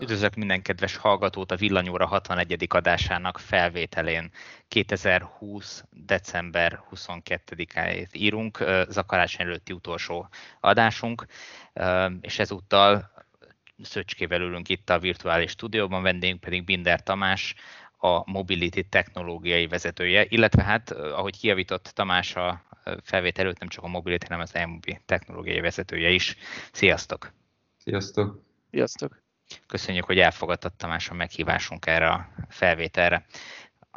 Üdvözlök minden kedves hallgatót a Villanyóra 61. adásának felvételén. 2020. december 22-áért írunk, zakarácsony előtti utolsó adásunk, és ezúttal Szöcskével ülünk itt a virtuális stúdióban, vendégünk pedig Binder Tamás, a Mobility technológiai vezetője, illetve hát, ahogy kiavított Tamás a felvétel előtt, nem csak a Mobility, hanem az e technológiai vezetője is. Sziasztok! Sziasztok! Sziasztok! Köszönjük, hogy elfogadtad Tamás a meghívásunk erre a felvételre.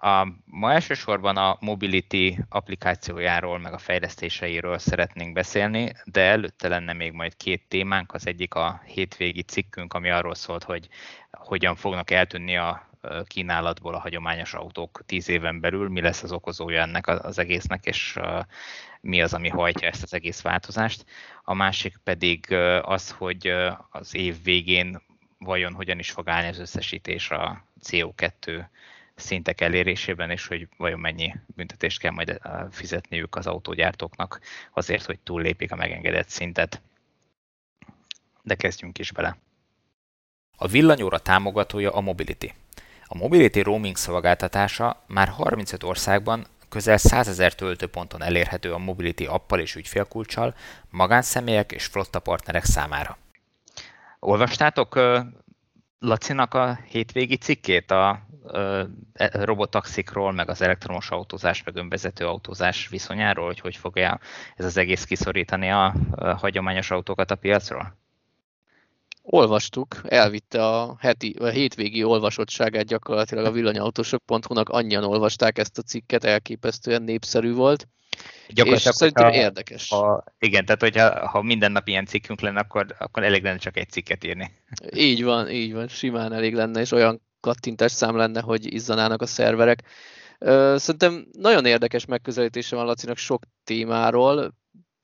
A, ma elsősorban a Mobility applikációjáról, meg a fejlesztéseiről szeretnénk beszélni, de előtte lenne még majd két témánk. Az egyik a hétvégi cikkünk, ami arról szólt, hogy hogyan fognak eltűnni a kínálatból a hagyományos autók tíz éven belül, mi lesz az okozója ennek az egésznek, és mi az, ami hajtja ezt az egész változást. A másik pedig az, hogy az év végén vajon hogyan is fog állni az összesítés a CO2 szintek elérésében, és hogy vajon mennyi büntetést kell majd eh, fizetniük az autógyártóknak azért, hogy túllépik a megengedett szintet. De kezdjünk is bele. A villanyóra támogatója a Mobility. A Mobility roaming szolgáltatása már 35 országban közel 100 ezer töltőponton elérhető a Mobility appal és ügyfélkulcsal magánszemélyek és flotta partnerek számára. Olvastátok Lacinak a hétvégi cikkét a e, robotaxikról, meg az elektromos autózás, meg önvezető autózás viszonyáról, hogy hogy fogja ez az egész kiszorítani a, hagyományos autókat a piacról? Olvastuk, elvitte a, heti, a hétvégi olvasottságát gyakorlatilag a villanyautósok.hu-nak, annyian olvasták ezt a cikket, elképesztően népszerű volt. És szerintem ha, érdekes. Ha, igen, tehát hogyha ha minden nap ilyen cikkünk lenne, akkor, akkor elég lenne csak egy cikket írni. Így van, így van, simán elég lenne, és olyan kattintás szám lenne, hogy izzanának a szerverek. Szerintem nagyon érdekes megközelítése van Lacinak sok témáról.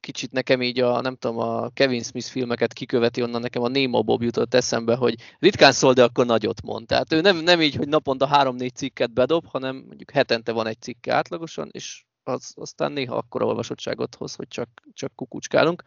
Kicsit nekem így a, nem tudom, a Kevin Smith filmeket kiköveti, onnan nekem a Nemo Bob jutott eszembe, hogy ritkán szól, de akkor nagyot mond. Tehát ő nem, nem így, hogy naponta három-négy cikket bedob, hanem mondjuk hetente van egy cikke átlagosan, és az, aztán néha akkora olvasottságot hoz, hogy csak, csak kukucskálunk.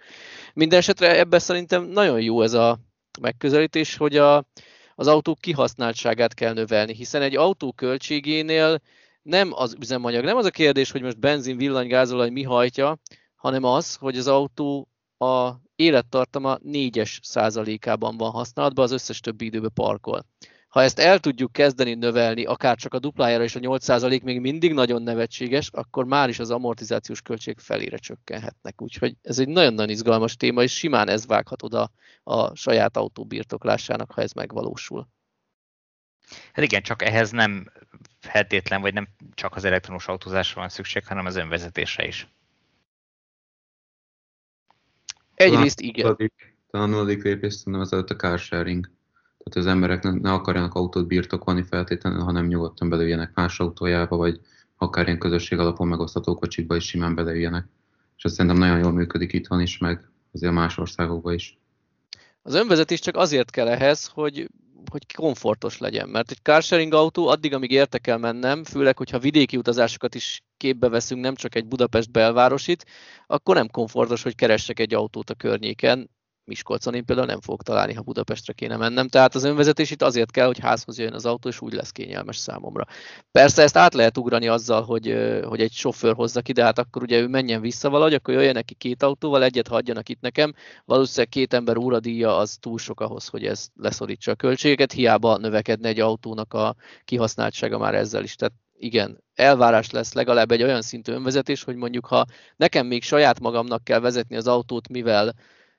Minden esetre ebben szerintem nagyon jó ez a megközelítés, hogy a, az autók kihasználtságát kell növelni, hiszen egy autó költségénél nem az üzemanyag, nem az a kérdés, hogy most benzin, villany, gázolaj mi hajtja, hanem az, hogy az autó a élettartama 4-es százalékában van használatban, az összes többi időben parkol. Ha ezt el tudjuk kezdeni növelni, akár csak a duplájára és a 8% még mindig nagyon nevetséges, akkor már is az amortizációs költség felére csökkenhetnek. Úgyhogy ez egy nagyon-nagyon izgalmas téma, és simán ez vághat oda a saját autó birtoklásának, ha ez megvalósul. Hát igen, csak ehhez nem feltétlen, vagy nem csak az elektromos autózásra van szükség, hanem az önvezetésre is. Egyrészt igen. Talán a nulladik lépés szerintem az a car sharing. Tehát az emberek ne, ne akarjanak autót birtokolni feltétlenül, hanem nyugodtan belőjenek más autójába, vagy akár ilyen közösség alapon megosztató kocsikba is simán belőjenek. És ez szerintem nagyon jól működik itthon is, meg azért más országokban is. Az önvezetés csak azért kell ehhez, hogy hogy komfortos legyen. Mert egy carsharing autó addig, amíg érte kell mennem, főleg, hogyha vidéki utazásokat is képbe veszünk, nem csak egy Budapest belvárosit, akkor nem komfortos, hogy keressek egy autót a környéken, Miskolcon én például nem fogok találni, ha Budapestre kéne mennem. Tehát az önvezetés itt azért kell, hogy házhoz jön az autó, és úgy lesz kényelmes számomra. Persze ezt át lehet ugrani azzal, hogy, hogy egy sofőr hozza ki, de hát akkor ugye ő menjen vissza valahogy, akkor jöjjön neki két autóval, egyet hagyjanak itt nekem. Valószínűleg két ember óradíja az túl sok ahhoz, hogy ez leszorítsa a költségeket, hiába növekedne egy autónak a kihasználtsága már ezzel is. Tehát igen, elvárás lesz legalább egy olyan szintű önvezetés, hogy mondjuk ha nekem még saját magamnak kell vezetni az autót, mivel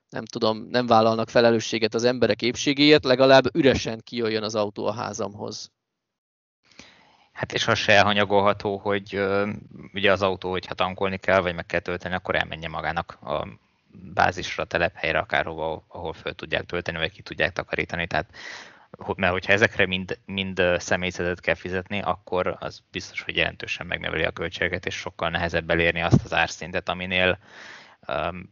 nem tudom, nem vállalnak felelősséget az emberek épségéért, legalább üresen kijöjjön az autó a házamhoz. Hát és az se elhanyagolható, hogy uh, ugye az autó, hogyha tankolni kell, vagy meg kell tölteni, akkor elmenje magának a bázisra, telephelyre, akárhova, ahol föl tudják tölteni, vagy ki tudják takarítani. Tehát, mert hogyha ezekre mind, mind személyzetet kell fizetni, akkor az biztos, hogy jelentősen megnöveli a költséget, és sokkal nehezebb elérni azt az árszintet, aminél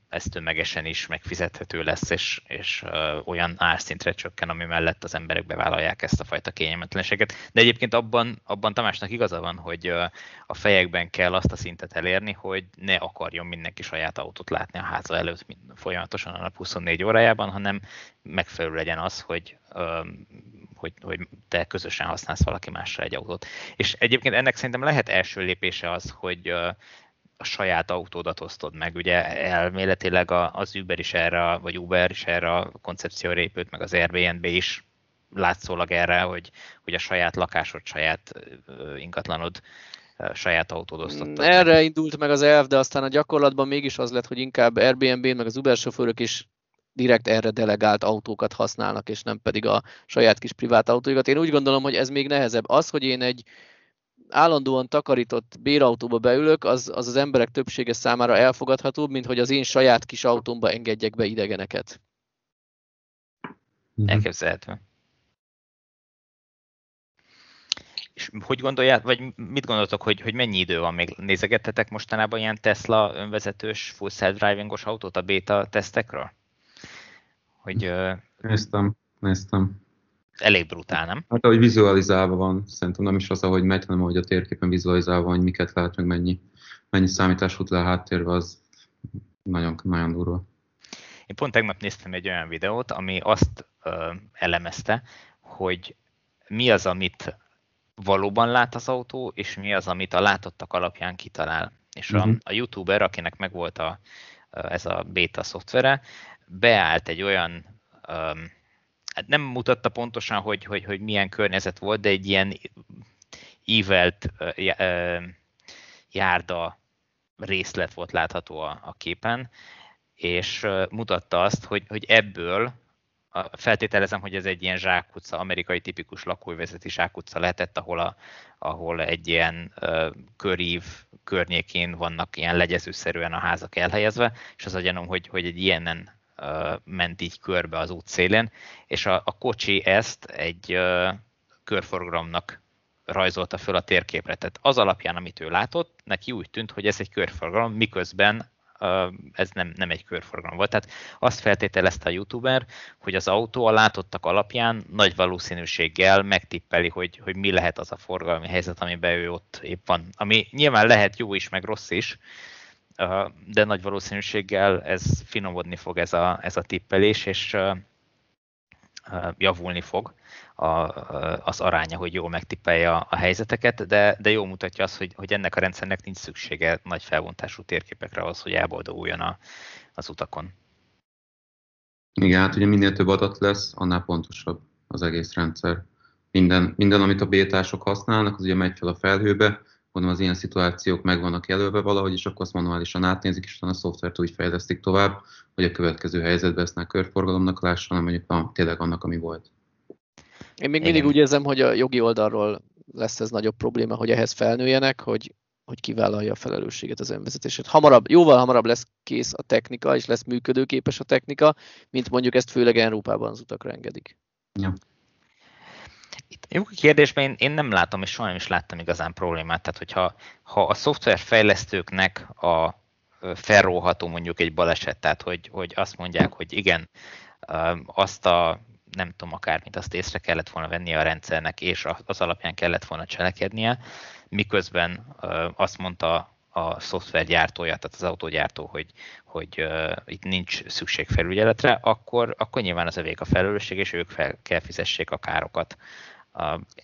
ez tömegesen is megfizethető lesz, és, és olyan árszintre csökken, ami mellett az emberek bevállalják ezt a fajta kényelmetlenséget. De egyébként abban, abban Tamásnak igaza van, hogy a fejekben kell azt a szintet elérni, hogy ne akarjon mindenki saját autót látni a háza előtt folyamatosan a nap 24 órájában, hanem megfelelő legyen az, hogy hogy, hogy te közösen használsz valaki másra egy autót. És egyébként ennek szerintem lehet első lépése az, hogy a saját autódat osztod meg. Ugye elméletileg az Uber is erre, vagy Uber is erre a koncepcióra épült, meg az Airbnb is látszólag erre, hogy, hogy a saját lakásod, saját ingatlanod, saját autód osztottad. Erre meg. indult meg az elv, de aztán a gyakorlatban mégis az lett, hogy inkább Airbnb, meg az Uber sofőrök is direkt erre delegált autókat használnak, és nem pedig a saját kis privát autóikat. Én úgy gondolom, hogy ez még nehezebb. Az, hogy én egy állandóan takarított bérautóba beülök, az, az az emberek többsége számára elfogadhatóbb, mint hogy az én saját kis autómba engedjek be idegeneket. Mhm. Elképzelhető. És hogy gondolját, vagy mit gondoltok, hogy, hogy mennyi idő van még? Nézegettetek mostanában ilyen Tesla önvezetős full self-drivingos autót a beta tesztekről? Hogy, néztem, néztem elég brutál, nem? Hát ahogy vizualizálva van, szerintem nem is az, ahogy megy, hanem ahogy a térképen vizualizálva van, hogy miket lehet, meg mennyi, mennyi számítás út le a háttérbe, az nagyon, nagyon durva. Én pont tegnap néztem egy olyan videót, ami azt ö, elemezte, hogy mi az, amit valóban lát az autó, és mi az, amit a látottak alapján kitalál. És uh-huh. a, mhm. a youtuber, akinek megvolt a, ez a beta szoftvere, beállt egy olyan um, hát nem mutatta pontosan, hogy, hogy, hogy milyen környezet volt, de egy ilyen ívelt járda részlet volt látható a, a képen, és mutatta azt, hogy, hogy ebből feltételezem, hogy ez egy ilyen zsákutca, amerikai tipikus lakóvezeti zsákutca lehetett, ahol, a, ahol egy ilyen uh, körív környékén vannak ilyen legyezőszerűen a házak elhelyezve, és az a gyanom, hogy, hogy egy ilyenen ment így körbe az út szélén, és a, a kocsi ezt egy körforgalomnak rajzolta föl a térképre. Tehát az alapján, amit ő látott, neki úgy tűnt, hogy ez egy körforgalom, miközben ez nem, nem egy körforgalom volt. Tehát azt feltételezte a youtuber, hogy az autó a látottak alapján nagy valószínűséggel megtippeli, hogy, hogy mi lehet az a forgalmi helyzet, amiben ő ott épp van. Ami nyilván lehet jó is, meg rossz is, de nagy valószínűséggel ez finomodni fog ez a, ez a tippelés, és javulni fog a, az aránya, hogy jól megtippelje a, a helyzeteket, de, de jól mutatja azt, hogy, hogy ennek a rendszernek nincs szüksége nagy felbontású térképekre ahhoz, hogy elboldoguljon a, az utakon. Igen, hát ugye minél több adat lesz, annál pontosabb az egész rendszer. Minden, minden amit a bétások használnak, az ugye megy fel a felhőbe, mondom, az ilyen szituációk meg vannak jelölve valahogy, és akkor azt manuálisan átnézik, és utána a szoftvert úgy fejlesztik tovább, hogy a következő helyzetben ezt a körforgalomnak lássan, mondjuk a, tényleg annak, ami volt. Én még mindig úgy érzem, hogy a jogi oldalról lesz ez nagyobb probléma, hogy ehhez felnőjenek, hogy, hogy kivállalja a felelősséget az önvezetését. Hamarabb, jóval hamarabb lesz kész a technika, és lesz működőképes a technika, mint mondjuk ezt főleg Európában az utakra engedik. Ja. Itt jó kérdésben én, én nem látom, és soha nem is láttam igazán problémát. Tehát, hogyha ha a szoftverfejlesztőknek a felróható mondjuk egy baleset, tehát hogy, hogy azt mondják, hogy igen, azt a nem tudom, akármit azt észre kellett volna vennie a rendszernek, és az alapján kellett volna cselekednie, miközben azt mondta a szoftvergyártója, tehát az autógyártó, hogy, hogy itt nincs szükség felügyeletre, akkor, akkor nyilván az övék a felelősség, és ők fel kell fizessék a károkat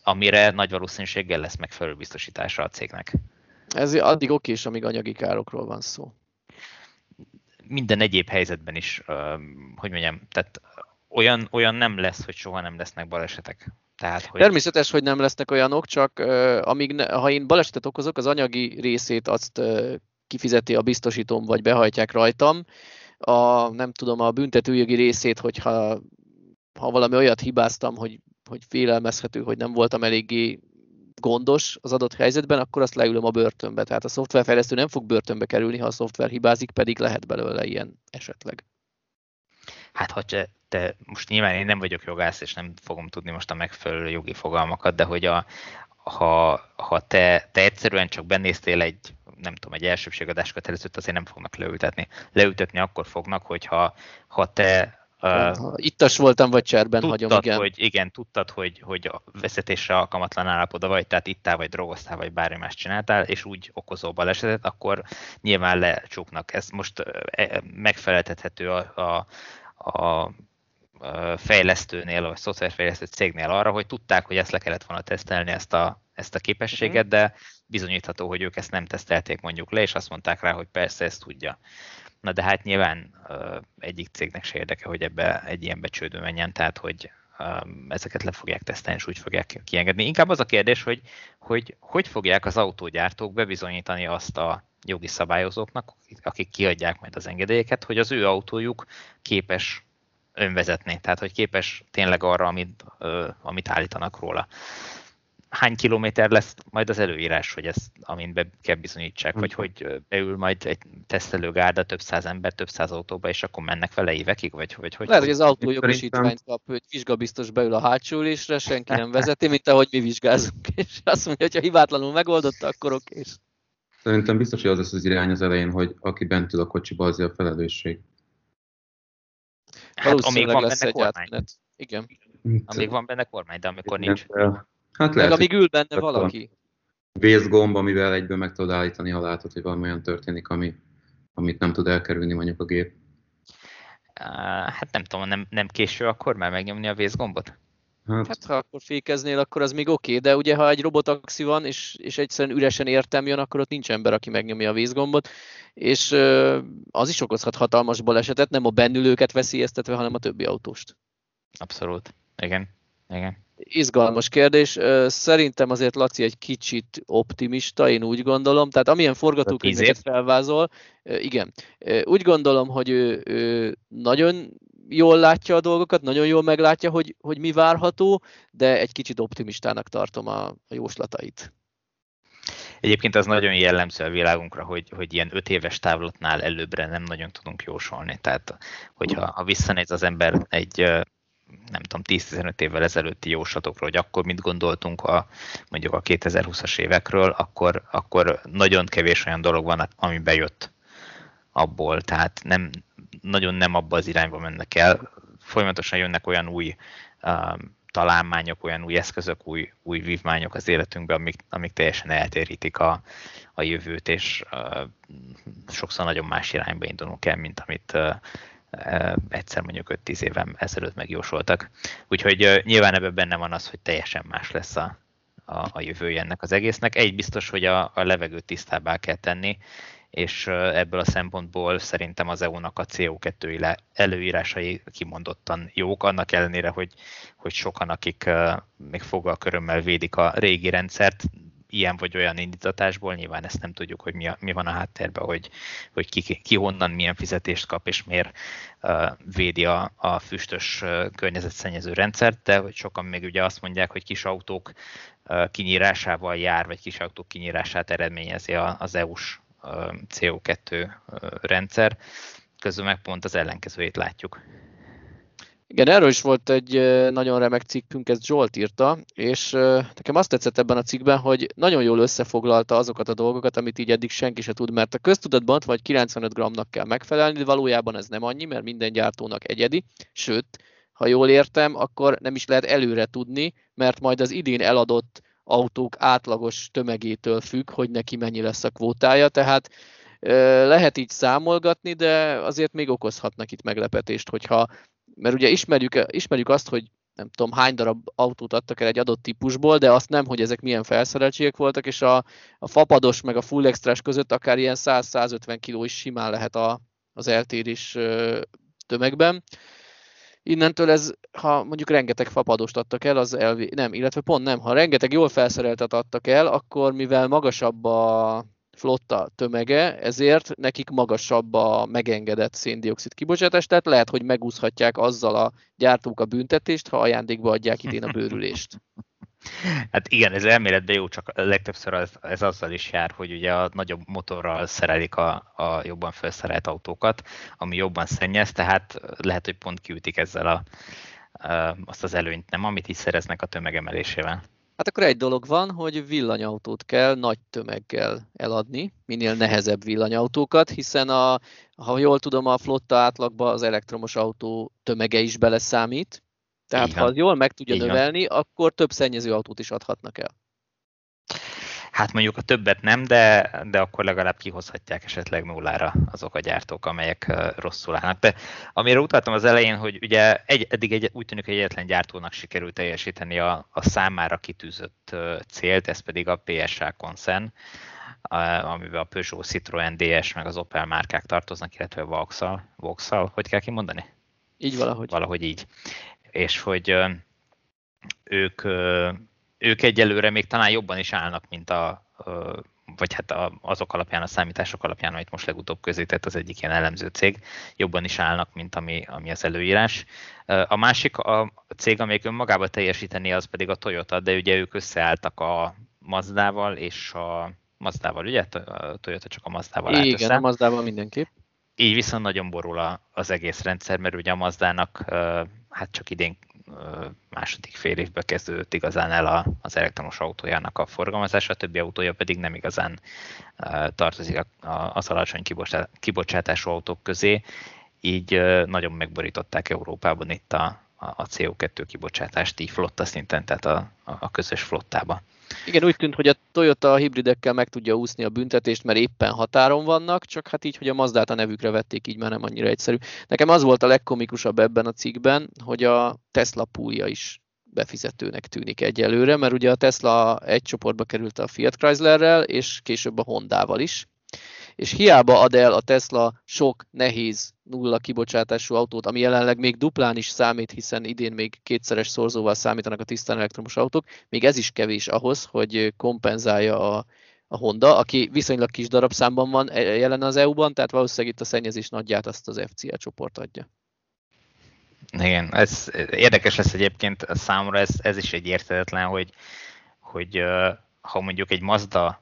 amire nagy valószínűséggel lesz megfelelő biztosítása a cégnek. Ez addig oké is, amíg anyagi károkról van szó. Minden egyéb helyzetben is, hogy mondjam, tehát olyan, olyan nem lesz, hogy soha nem lesznek balesetek. Tehát, hogy... Természetes, hogy nem lesznek olyanok, csak amíg ne, ha én balesetet okozok, az anyagi részét azt kifizeti a biztosítom, vagy behajtják rajtam. A, nem tudom, a büntetőjogi részét, hogyha ha valami olyat hibáztam, hogy hogy félelmezhető, hogy nem voltam eléggé gondos az adott helyzetben, akkor azt leülöm a börtönbe. Tehát a szoftverfejlesztő nem fog börtönbe kerülni, ha a szoftver hibázik, pedig lehet belőle ilyen esetleg. Hát ha te, most nyilván én nem vagyok jogász, és nem fogom tudni most a megfelelő jogi fogalmakat, de hogy a, ha, ha te, te egyszerűen csak benéztél egy nem tudom, egy elsőbségadás kötelezőt azért nem fognak leültetni. Leültetni akkor fognak, hogyha ha te Uh, Ittas voltam, vagy cserben tudtad, hagyom, igen. Hogy, igen, tudtad, hogy, hogy a vezetésre alkalmatlan állapoda vagy, tehát ittál, vagy drogoztál, vagy bármi más csináltál, és úgy okozó balesetet, akkor nyilván lecsuknak. Ez most e, megfeleltethető a, a, a fejlesztőnél, vagy szoftverfejlesztő cégnél arra, hogy tudták, hogy ezt le kellett volna tesztelni, ezt a, ezt a képességet, mhm. de bizonyítható, hogy ők ezt nem tesztelték mondjuk le, és azt mondták rá, hogy persze ezt tudja. Na de hát nyilván egyik cégnek se érdeke, hogy ebbe egy ilyen becsődő menjen, tehát hogy ezeket le fogják tesztelni, és úgy fogják kiengedni. Inkább az a kérdés, hogy hogy, hogy fogják az autógyártók bebizonyítani azt a jogi szabályozóknak, akik kiadják majd az engedélyeket, hogy az ő autójuk képes önvezetni, tehát hogy képes tényleg arra, amit, amit állítanak róla hány kilométer lesz majd az előírás, hogy ezt, amint be kell bizonyítsák, vagy hogy beül majd egy tesztelőgárda több száz ember, több száz autóba, és akkor mennek vele évekig, vagy, vagy hogy? Lehet, hogy az autó jogosítványt kap, hogy vizsgabiztos beül a hátsó ülésre, senki nem vezeti, mint ahogy mi vizsgázunk, és azt mondja, hogy ha hibátlanul megoldotta, akkor oké. Szerintem biztos, hogy az lesz az irány az elején, hogy aki bent ül a kocsiba, az a felelősség. Hát amíg van benne kormány. Igen. Amíg van benne kormány, de amikor nincs. Hát lehet, Meg amíg ül benne valaki. Vészgomb, amivel egyből meg tudod állítani, ha látod, hogy valami olyan történik, ami, amit nem tud elkerülni mondjuk a gép. Hát nem tudom, nem, nem késő akkor már megnyomni a vészgombot? Hát, hát ha akkor fékeznél, akkor az még oké, okay, de ugye ha egy robotaxi van, és, és egyszerűen üresen értem jön, akkor ott nincs ember, aki megnyomja a vészgombot, és az is okozhat hatalmas balesetet, nem a bennülőket veszélyeztetve, hanem a többi autóst. Abszolút, igen, igen izgalmas kérdés. Szerintem azért Laci egy kicsit optimista, én úgy gondolom. Tehát amilyen forgatókönyveket felvázol, igen. Úgy gondolom, hogy ő, ő nagyon jól látja a dolgokat, nagyon jól meglátja, hogy, hogy mi várható, de egy kicsit optimistának tartom a, a jóslatait. Egyébként az nagyon jellemző a világunkra, hogy, hogy ilyen öt éves távlatnál előbbre nem nagyon tudunk jósolni. Tehát, hogyha ha visszanéz az ember egy nem tudom, 10-15 évvel ezelőtti jóslatokról, hogy akkor mit gondoltunk a, mondjuk a 2020-as évekről, akkor, akkor nagyon kevés olyan dolog van, ami bejött abból, tehát nem, nagyon nem abba az irányba mennek el. Folyamatosan jönnek olyan új uh, találmányok, olyan új eszközök, új, új vívmányok az életünkben, amik, amik teljesen eltérítik a, a jövőt, és uh, sokszor nagyon más irányba indulunk el, mint amit uh, egyszer mondjuk 5-10 éven ezelőtt megjósoltak. Úgyhogy nyilván ebben benne van az, hogy teljesen más lesz a, a, a jövője ennek az egésznek. Egy biztos, hogy a, a levegőt tisztábbá kell tenni, és ebből a szempontból szerintem az EU-nak a CO2 előírásai kimondottan jók, annak ellenére, hogy, hogy sokan, akik még fogal körömmel védik a régi rendszert, ilyen vagy olyan indítatásból, nyilván ezt nem tudjuk, hogy mi, a, mi van a háttérben, hogy, hogy ki, ki honnan milyen fizetést kap, és miért uh, védi a, a füstös uh, környezetszennyező rendszert, de hogy sokan még ugye azt mondják, hogy kis autók uh, kinyírásával jár, vagy kis autók kinyírását eredményezi az EU-s uh, CO2 uh, rendszer, közül meg pont az ellenkezőjét látjuk. Igen, erről is volt egy nagyon remek cikkünk, ezt Zsolt írta, és nekem azt tetszett ebben a cikkben, hogy nagyon jól összefoglalta azokat a dolgokat, amit így eddig senki se tud, mert a köztudatban vagy 95 g-nak kell megfelelni, de valójában ez nem annyi, mert minden gyártónak egyedi, sőt, ha jól értem, akkor nem is lehet előre tudni, mert majd az idén eladott autók átlagos tömegétől függ, hogy neki mennyi lesz a kvótája, tehát lehet így számolgatni, de azért még okozhatnak itt meglepetést, hogyha mert ugye ismerjük, ismerjük azt, hogy nem tudom hány darab autót adtak el egy adott típusból, de azt nem, hogy ezek milyen felszereltségek voltak, és a, a fapados meg a full extrás között akár ilyen 100-150 kg is simán lehet a, az eltérés tömegben. Innentől ez, ha mondjuk rengeteg fapadost adtak el, az elvi, nem, illetve pont nem, ha rengeteg jól felszereltet adtak el, akkor mivel magasabb a flotta tömege, ezért nekik magasabb a megengedett széndiokszid kibocsátás, tehát lehet, hogy megúszhatják azzal a gyártók a büntetést, ha ajándékba adják idén a bőrülést. Hát igen, ez elméletben jó, csak legtöbbször ez, ez azzal is jár, hogy ugye a nagyobb motorral szerelik a, a jobban felszerelt autókat, ami jobban szennyez, tehát lehet, hogy pont kiütik ezzel a, azt az előnyt, nem, amit is szereznek a tömegemelésével. Hát akkor egy dolog van, hogy villanyautót kell nagy tömeggel eladni, minél nehezebb villanyautókat, hiszen a, ha jól tudom, a flotta átlagba az elektromos autó tömege is beleszámít. Tehát Igen. ha jól meg tudja Igen. növelni, akkor több szennyező autót is adhatnak el. Hát mondjuk a többet nem, de, de akkor legalább kihozhatják esetleg nullára azok a gyártók, amelyek rosszul állnak. De amire utaltam az elején, hogy ugye egy, eddig egy, úgy tűnik, hogy egyetlen gyártónak sikerült teljesíteni a, a számára kitűzött célt, ez pedig a PSA koncern, amiben a Peugeot, Citroën, DS meg az Opel márkák tartoznak, illetve Vauxhall, Vauxhall hogy kell kimondani? Így valahogy. Valahogy így. És hogy ők ők egyelőre még talán jobban is állnak, mint a, vagy hát azok alapján, a számítások alapján, amit most legutóbb közé tett az egyik ilyen elemző cég, jobban is állnak, mint ami, ami az előírás. A másik a cég, amelyik önmagában teljesíteni, az pedig a Toyota, de ugye ők összeálltak a Mazdával és a Mazdával, ugye? A Toyota csak a Mazdával állt Igen, össze. a Mazdával mindenképp. Így viszont nagyon borul az egész rendszer, mert ugye a Mazdának hát csak idén második fél évbe kezdődött igazán el a, az elektromos autójának a forgalmazása, a többi autója pedig nem igazán tartozik az alacsony kibocsátású autók közé, így nagyon megborították Európában itt a, a CO2 kibocsátást így flotta szinten, tehát a, a közös flottába. Igen, úgy tűnt, hogy a Toyota a hibridekkel meg tudja úszni a büntetést, mert éppen határon vannak, csak hát így, hogy a Mazdát a nevükre vették, így már nem annyira egyszerű. Nekem az volt a legkomikusabb ebben a cikkben, hogy a Tesla púlja is befizetőnek tűnik egyelőre, mert ugye a Tesla egy csoportba került a Fiat Chryslerrel, és később a Hondával is, és hiába ad el a Tesla sok nehéz nulla kibocsátású autót, ami jelenleg még duplán is számít, hiszen idén még kétszeres szorzóval számítanak a tisztán elektromos autók, még ez is kevés ahhoz, hogy kompenzálja a, a Honda, aki viszonylag kis darabszámban van e, jelen az EU-ban, tehát valószínűleg itt a szennyezés nagyját azt az FCA csoport adja. Igen, ez érdekes lesz egyébként számomra, ez, ez is egy értetetlen, hogy, hogy ha mondjuk egy Mazda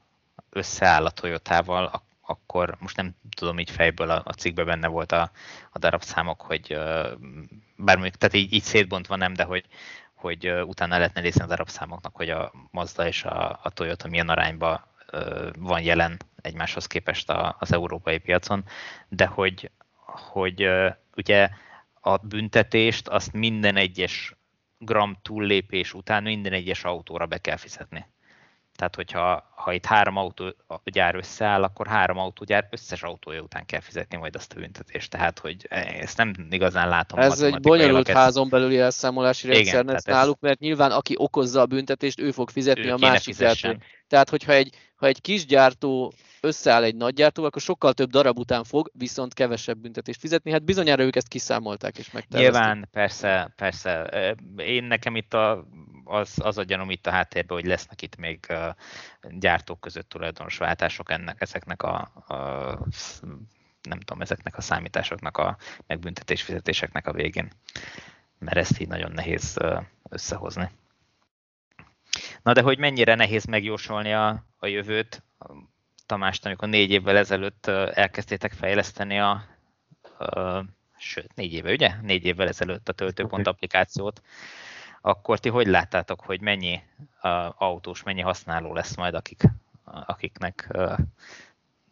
összeáll a Toyotával, akkor most nem tudom így fejből a, a cikkben benne volt a, a darabszámok, hogy bár mondjuk, tehát így, így szétbontva nem, de hogy, hogy utána lehetne nézni a darabszámoknak, hogy a Mazda és a, a Toyota milyen arányban van jelen egymáshoz képest az európai piacon, de hogy, hogy ugye a büntetést azt minden egyes gram túllépés után minden egyes autóra be kell fizetni. Tehát, hogyha ha itt három autógyár összeáll, akkor három autógyár összes autója után kell fizetni majd azt a büntetést. Tehát, hogy ezt nem igazán látom. Ez egy bonyolult ezt... házon belüli elszámolási rendszer lesz náluk, ez... mert nyilván aki okozza a büntetést, ő fog fizetni ő a másik gyártó. Tehát, hogyha egy, ha egy kis gyártó összeáll egy nagy gyártó, akkor sokkal több darab után fog, viszont kevesebb büntetést fizetni. Hát bizonyára ők ezt kiszámolták és megtervezték. Nyilván, persze, persze. Én nekem itt a az, az a gyanúm itt a háttérben, hogy lesznek itt még gyártók között tulajdonos váltások ennek, ezeknek a, a nem tudom, ezeknek a számításoknak, a megbüntetés fizetéseknek a végén. Mert ezt így nagyon nehéz összehozni. Na de hogy mennyire nehéz megjósolni a, a jövőt, Tamást, amikor négy évvel ezelőtt elkezdtétek fejleszteni a, a sőt, négy éve, ugye? Négy évvel ezelőtt a töltőpont applikációt akkor ti hogy láttátok, hogy mennyi autós, mennyi használó lesz majd, akik, akiknek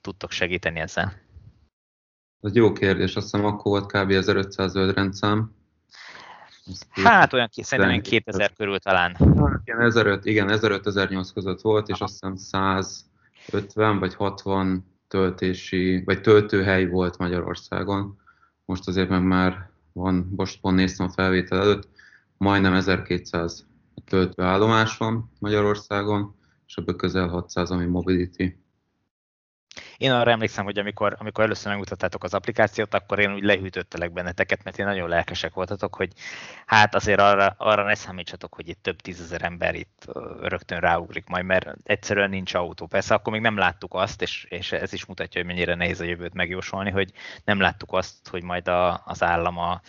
tudtok segíteni ezzel? Ez jó kérdés, azt hiszem akkor volt kb. 1500 zöld rendszám. Hát olyan, szerintem 2000 körül talán. Hát, igen, 1500, igen, 1500 között volt, és azt hiszem 150 vagy 60 töltési, vagy töltőhely volt Magyarországon. Most azért meg már van, most pont néztem a felvétel előtt, majdnem 1200 töltőállomás van Magyarországon, és ebből közel 600, ami Mobility. Én arra emlékszem, hogy amikor, amikor először megmutattátok az applikációt, akkor én úgy lehűtöttelek benneteket, mert én nagyon lelkesek voltatok, hogy hát azért arra, arra ne számítsatok, hogy itt több tízezer ember itt rögtön ráugrik majd, mert egyszerűen nincs autó. Persze akkor még nem láttuk azt, és, és ez is mutatja, hogy mennyire nehéz a jövőt megjósolni, hogy nem láttuk azt, hogy majd a, az állam a,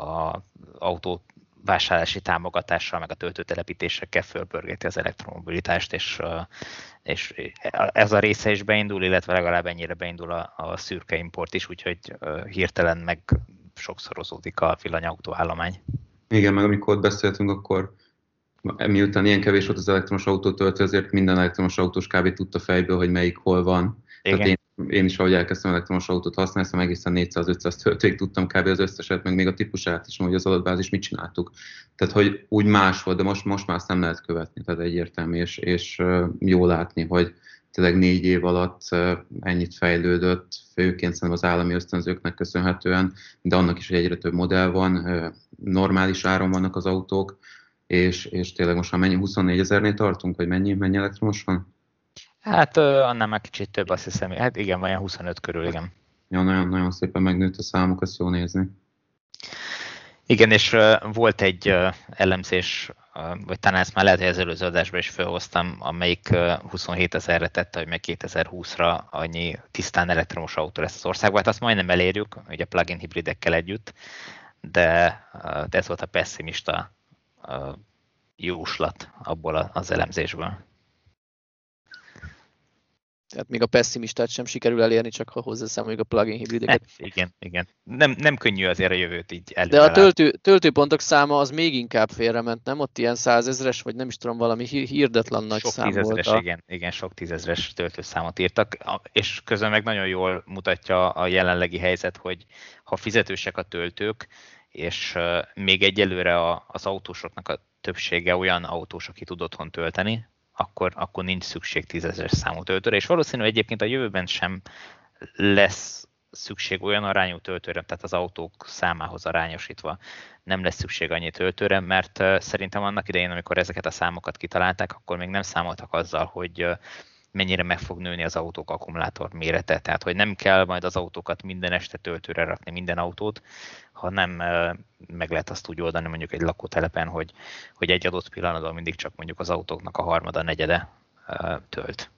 a autó vásárlási támogatással, meg a töltőtelepítésekkel fölpörgeti az elektromobilitást, és, és ez a része is beindul, illetve legalább ennyire beindul a, a szürke import is, úgyhogy hirtelen meg sokszorozódik a villanyautó állomány. Igen, meg amikor beszéltünk, akkor miután ilyen kevés volt az elektromos autótöltő, ezért minden elektromos autós kb. tudta fejből, hogy melyik hol van. Igen. Tehát én, én is, ahogy elkezdtem elektromos autót használni, szóval egészen 400-500 töltőig tudtam kb. az összeset, meg még a típusát is, hogy az adatbázis mit csináltuk. Tehát, hogy úgy más volt, de most, most már ezt nem lehet követni, tehát egyértelmű, és, és jó látni, hogy tényleg négy év alatt ennyit fejlődött, főként szerintem az állami ösztönzőknek köszönhetően, de annak is, hogy egyre több modell van, normális áron vannak az autók, és, és tényleg most már mennyi, 24 ezernél tartunk, vagy mennyi, mennyi elektromos van? Hát annál már kicsit több, azt hiszem. Hát igen, van 25 körül, igen. Ja, nagyon, nagyon szépen megnőtt a számuk, ezt jó nézni. Igen, és volt egy elemzés, vagy talán ezt már lehet, hogy az előző adásban is felhoztam, amelyik 27 ezerre tette, hogy meg 2020-ra annyi tisztán elektromos autó lesz az országban. Hát azt majdnem elérjük, ugye plug-in hibridekkel együtt, de, de ez volt a pessimista jóslat abból az elemzésből. Tehát még a pessimistát sem sikerül elérni, csak ha hozzászámoljuk a plugin hibrideket. Hát, igen, igen. Nem, nem könnyű azért a jövőt így előre. De a töltő, töltőpontok száma az még inkább félrement, nem? Ott ilyen százezres, vagy nem is tudom, valami hirdetlen nagy sok szám tízezres, volt. A... Igen, igen, sok tízezres töltőszámot írtak, és közben meg nagyon jól mutatja a jelenlegi helyzet, hogy ha fizetősek a töltők, és még egyelőre az autósoknak a többsége olyan autós, aki tud otthon tölteni, akkor, akkor nincs szükség tízezer számú töltőre, és valószínű egyébként a jövőben sem lesz szükség olyan arányú töltőre, tehát az autók számához arányosítva nem lesz szükség annyi töltőre, mert szerintem annak idején, amikor ezeket a számokat kitalálták, akkor még nem számoltak azzal, hogy mennyire meg fog nőni az autók akkumulátor mérete. Tehát, hogy nem kell majd az autókat minden este töltőre rakni, minden autót, hanem meg lehet azt úgy oldani mondjuk egy lakótelepen, hogy, hogy egy adott pillanatban mindig csak mondjuk az autóknak a harmada, negyede tölt.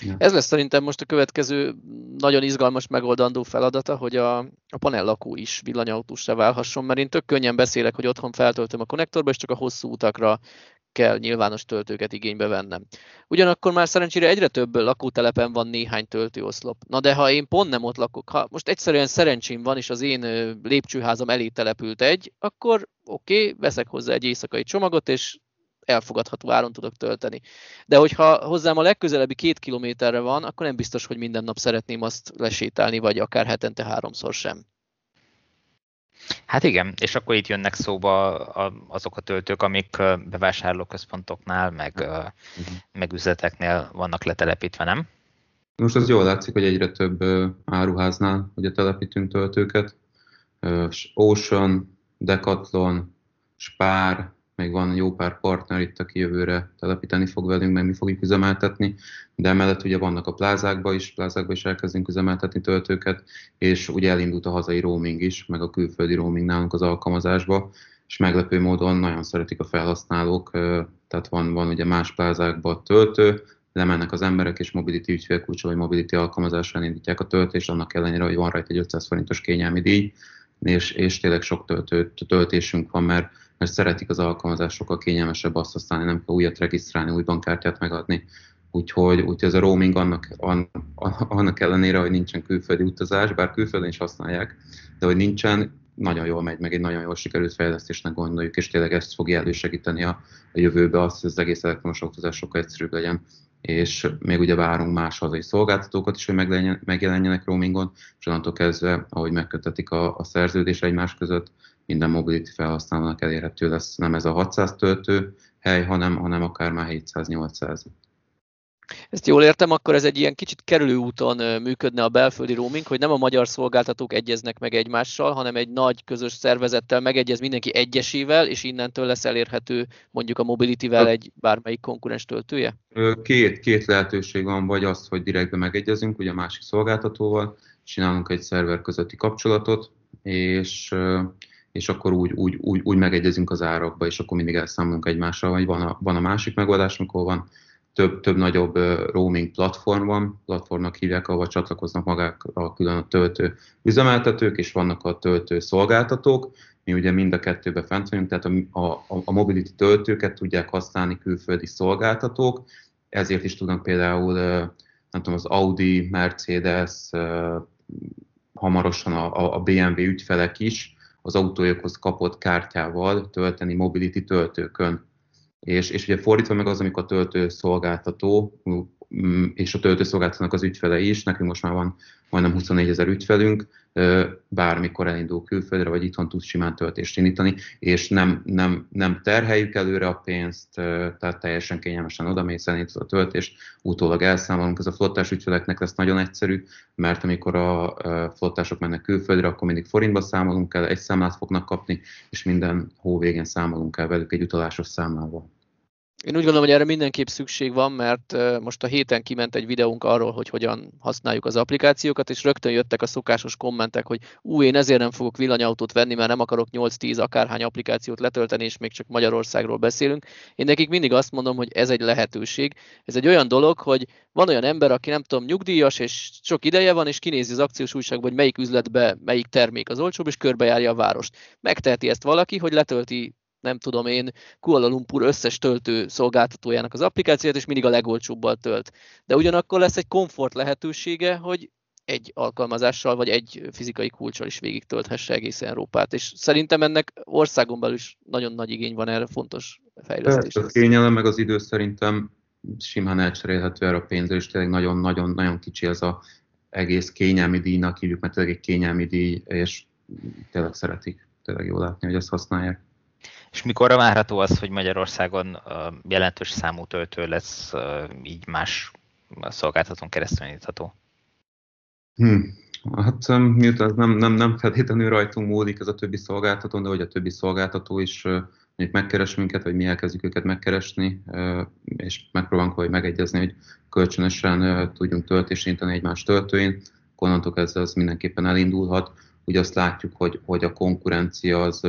Ja. Ez lesz szerintem most a következő nagyon izgalmas megoldandó feladata, hogy a, a panellakó is villanyautósra válhasson, mert én tök könnyen beszélek, hogy otthon feltöltöm a konnektorba, és csak a hosszú utakra kell nyilvános töltőket igénybe vennem. Ugyanakkor már szerencsére egyre több lakótelepen van néhány töltőoszlop. Na de ha én pont nem ott lakok, ha most egyszerűen szerencsém van, és az én lépcsőházam elé települt egy, akkor oké, okay, veszek hozzá egy éjszakai csomagot, és elfogadható áron tudok tölteni. De hogyha hozzám a legközelebbi két kilométerre van, akkor nem biztos, hogy minden nap szeretném azt lesétálni, vagy akár hetente háromszor sem. Hát igen, és akkor itt jönnek szóba azok a töltők, amik bevásárlóközpontoknál, meg, uh-huh. meg üzleteknél vannak letelepítve, nem? Most az jól látszik, hogy egyre több áruháznál ugye telepítünk töltőket. Ocean, Decathlon, Spár, még van jó pár partner itt, aki jövőre telepíteni fog velünk, meg mi fogjuk üzemeltetni, de emellett ugye vannak a plázákba is, plázákba is elkezdünk üzemeltetni töltőket, és ugye elindult a hazai roaming is, meg a külföldi roaming nálunk az alkalmazásba, és meglepő módon nagyon szeretik a felhasználók, tehát van, van ugye más plázákban töltő, lemennek az emberek, és mobility ügyfélkulcsal, vagy mobility alkalmazásra indítják a töltést, annak ellenére, hogy van rajta egy 500 forintos kényelmi díj, és, és tényleg sok töltő, töltésünk van, mert mert szeretik az alkalmazás, sokkal kényelmesebb azt használni, nem kell újat regisztrálni, új bankkártyát megadni. Úgyhogy, úgyhogy ez a roaming annak, annak ellenére, hogy nincsen külföldi utazás, bár külföldön is használják, de hogy nincsen, nagyon jól megy, meg egy nagyon jól sikerült fejlesztésnek gondoljuk, és tényleg ezt fogja elősegíteni a, a jövőbe azt, hogy az egész elektromos autózás sokkal egyszerűbb legyen és még ugye várunk más hazai szolgáltatókat is, hogy megjelenjenek roamingon, és onnantól kezdve, ahogy megkötetik a, a szerződés egymás között, minden mobility felhasználónak elérhető lesz nem ez a 600 töltő hely, hanem, hanem akár már 700-800. Ezt jól értem, akkor ez egy ilyen kicsit kerülő úton működne a belföldi roaming, hogy nem a magyar szolgáltatók egyeznek meg egymással, hanem egy nagy közös szervezettel megegyez mindenki egyesével, és innentől lesz elérhető mondjuk a Mobility-vel egy bármelyik konkurens töltője? Két, két lehetőség van, vagy az, hogy direktbe megegyezünk, ugye a másik szolgáltatóval, csinálunk egy szerver közötti kapcsolatot, és és akkor úgy, úgy, úgy, úgy megegyezünk az árakba, és akkor mindig elszámolunk egymással, vagy van a, van a másik megoldás, amikor van több, több nagyobb roaming platform van, platformnak hívják, ahol csatlakoznak magák a külön a töltő üzemeltetők, és vannak a töltő szolgáltatók. Mi ugye mind a kettőbe fent vagyunk, tehát a, a, a mobility töltőket tudják használni külföldi szolgáltatók, ezért is tudnak például nem tudom, az Audi, Mercedes, hamarosan a, a BMW ügyfelek is az autójukhoz kapott kártyával tölteni mobility töltőkön. És, és ugye fordítva meg az, amikor a töltő szolgáltató és a töltőszolgáltatónak az ügyfele is, nekünk most már van majdnem 24 ezer ügyfelünk, bármikor elindul külföldre, vagy itthon tud simán töltést indítani, és nem, nem, nem terheljük előre a pénzt, tehát teljesen kényelmesen oda mész, a töltést, utólag elszámolunk. Ez a flottás ügyfeleknek lesz nagyon egyszerű, mert amikor a flottások mennek külföldre, akkor mindig forintba számolunk el, egy számlát fognak kapni, és minden hó végén számolunk el velük egy utalásos számlával. Én úgy gondolom, hogy erre mindenképp szükség van, mert most a héten kiment egy videónk arról, hogy hogyan használjuk az applikációkat, és rögtön jöttek a szokásos kommentek, hogy ú, én ezért nem fogok villanyautót venni, mert nem akarok 8-10 akárhány applikációt letölteni, és még csak Magyarországról beszélünk. Én nekik mindig azt mondom, hogy ez egy lehetőség. Ez egy olyan dolog, hogy van olyan ember, aki nem tudom, nyugdíjas, és sok ideje van, és kinézi az akciós újságban, hogy melyik üzletbe melyik termék az olcsóbb, és körbejárja a várost. Megteheti ezt valaki, hogy letölti nem tudom én, Kuala Lumpur összes töltő szolgáltatójának az applikációt, és mindig a legolcsóbbal tölt. De ugyanakkor lesz egy komfort lehetősége, hogy egy alkalmazással, vagy egy fizikai kulcsal is végig tölthesse egész Európát. És szerintem ennek országon belül is nagyon nagy igény van erre, fontos fejlesztés. a kényelem meg az idő szerintem simán elcserélhető erre a pénzre, és tényleg nagyon-nagyon-nagyon kicsi ez a egész kényelmi díjnak hívjuk, mert tényleg egy kényelmi díj, és tényleg szeretik, tényleg jól látni, hogy ezt használják. És mikorra várható az, hogy Magyarországon jelentős számú töltő lesz így más szolgáltatón keresztül nyitható? Hmm. Hát miután nem, nem, nem feltétlenül rajtunk múlik ez a többi szolgáltató, de hogy a többi szolgáltató is mondjuk megkeres minket, vagy mi elkezdjük őket megkeresni, és megpróbálunk hogy megegyezni, hogy kölcsönösen tudjunk töltést intani egymás töltőin, onnantól kezdve az mindenképpen elindulhat. Ugye azt látjuk, hogy, hogy a konkurencia az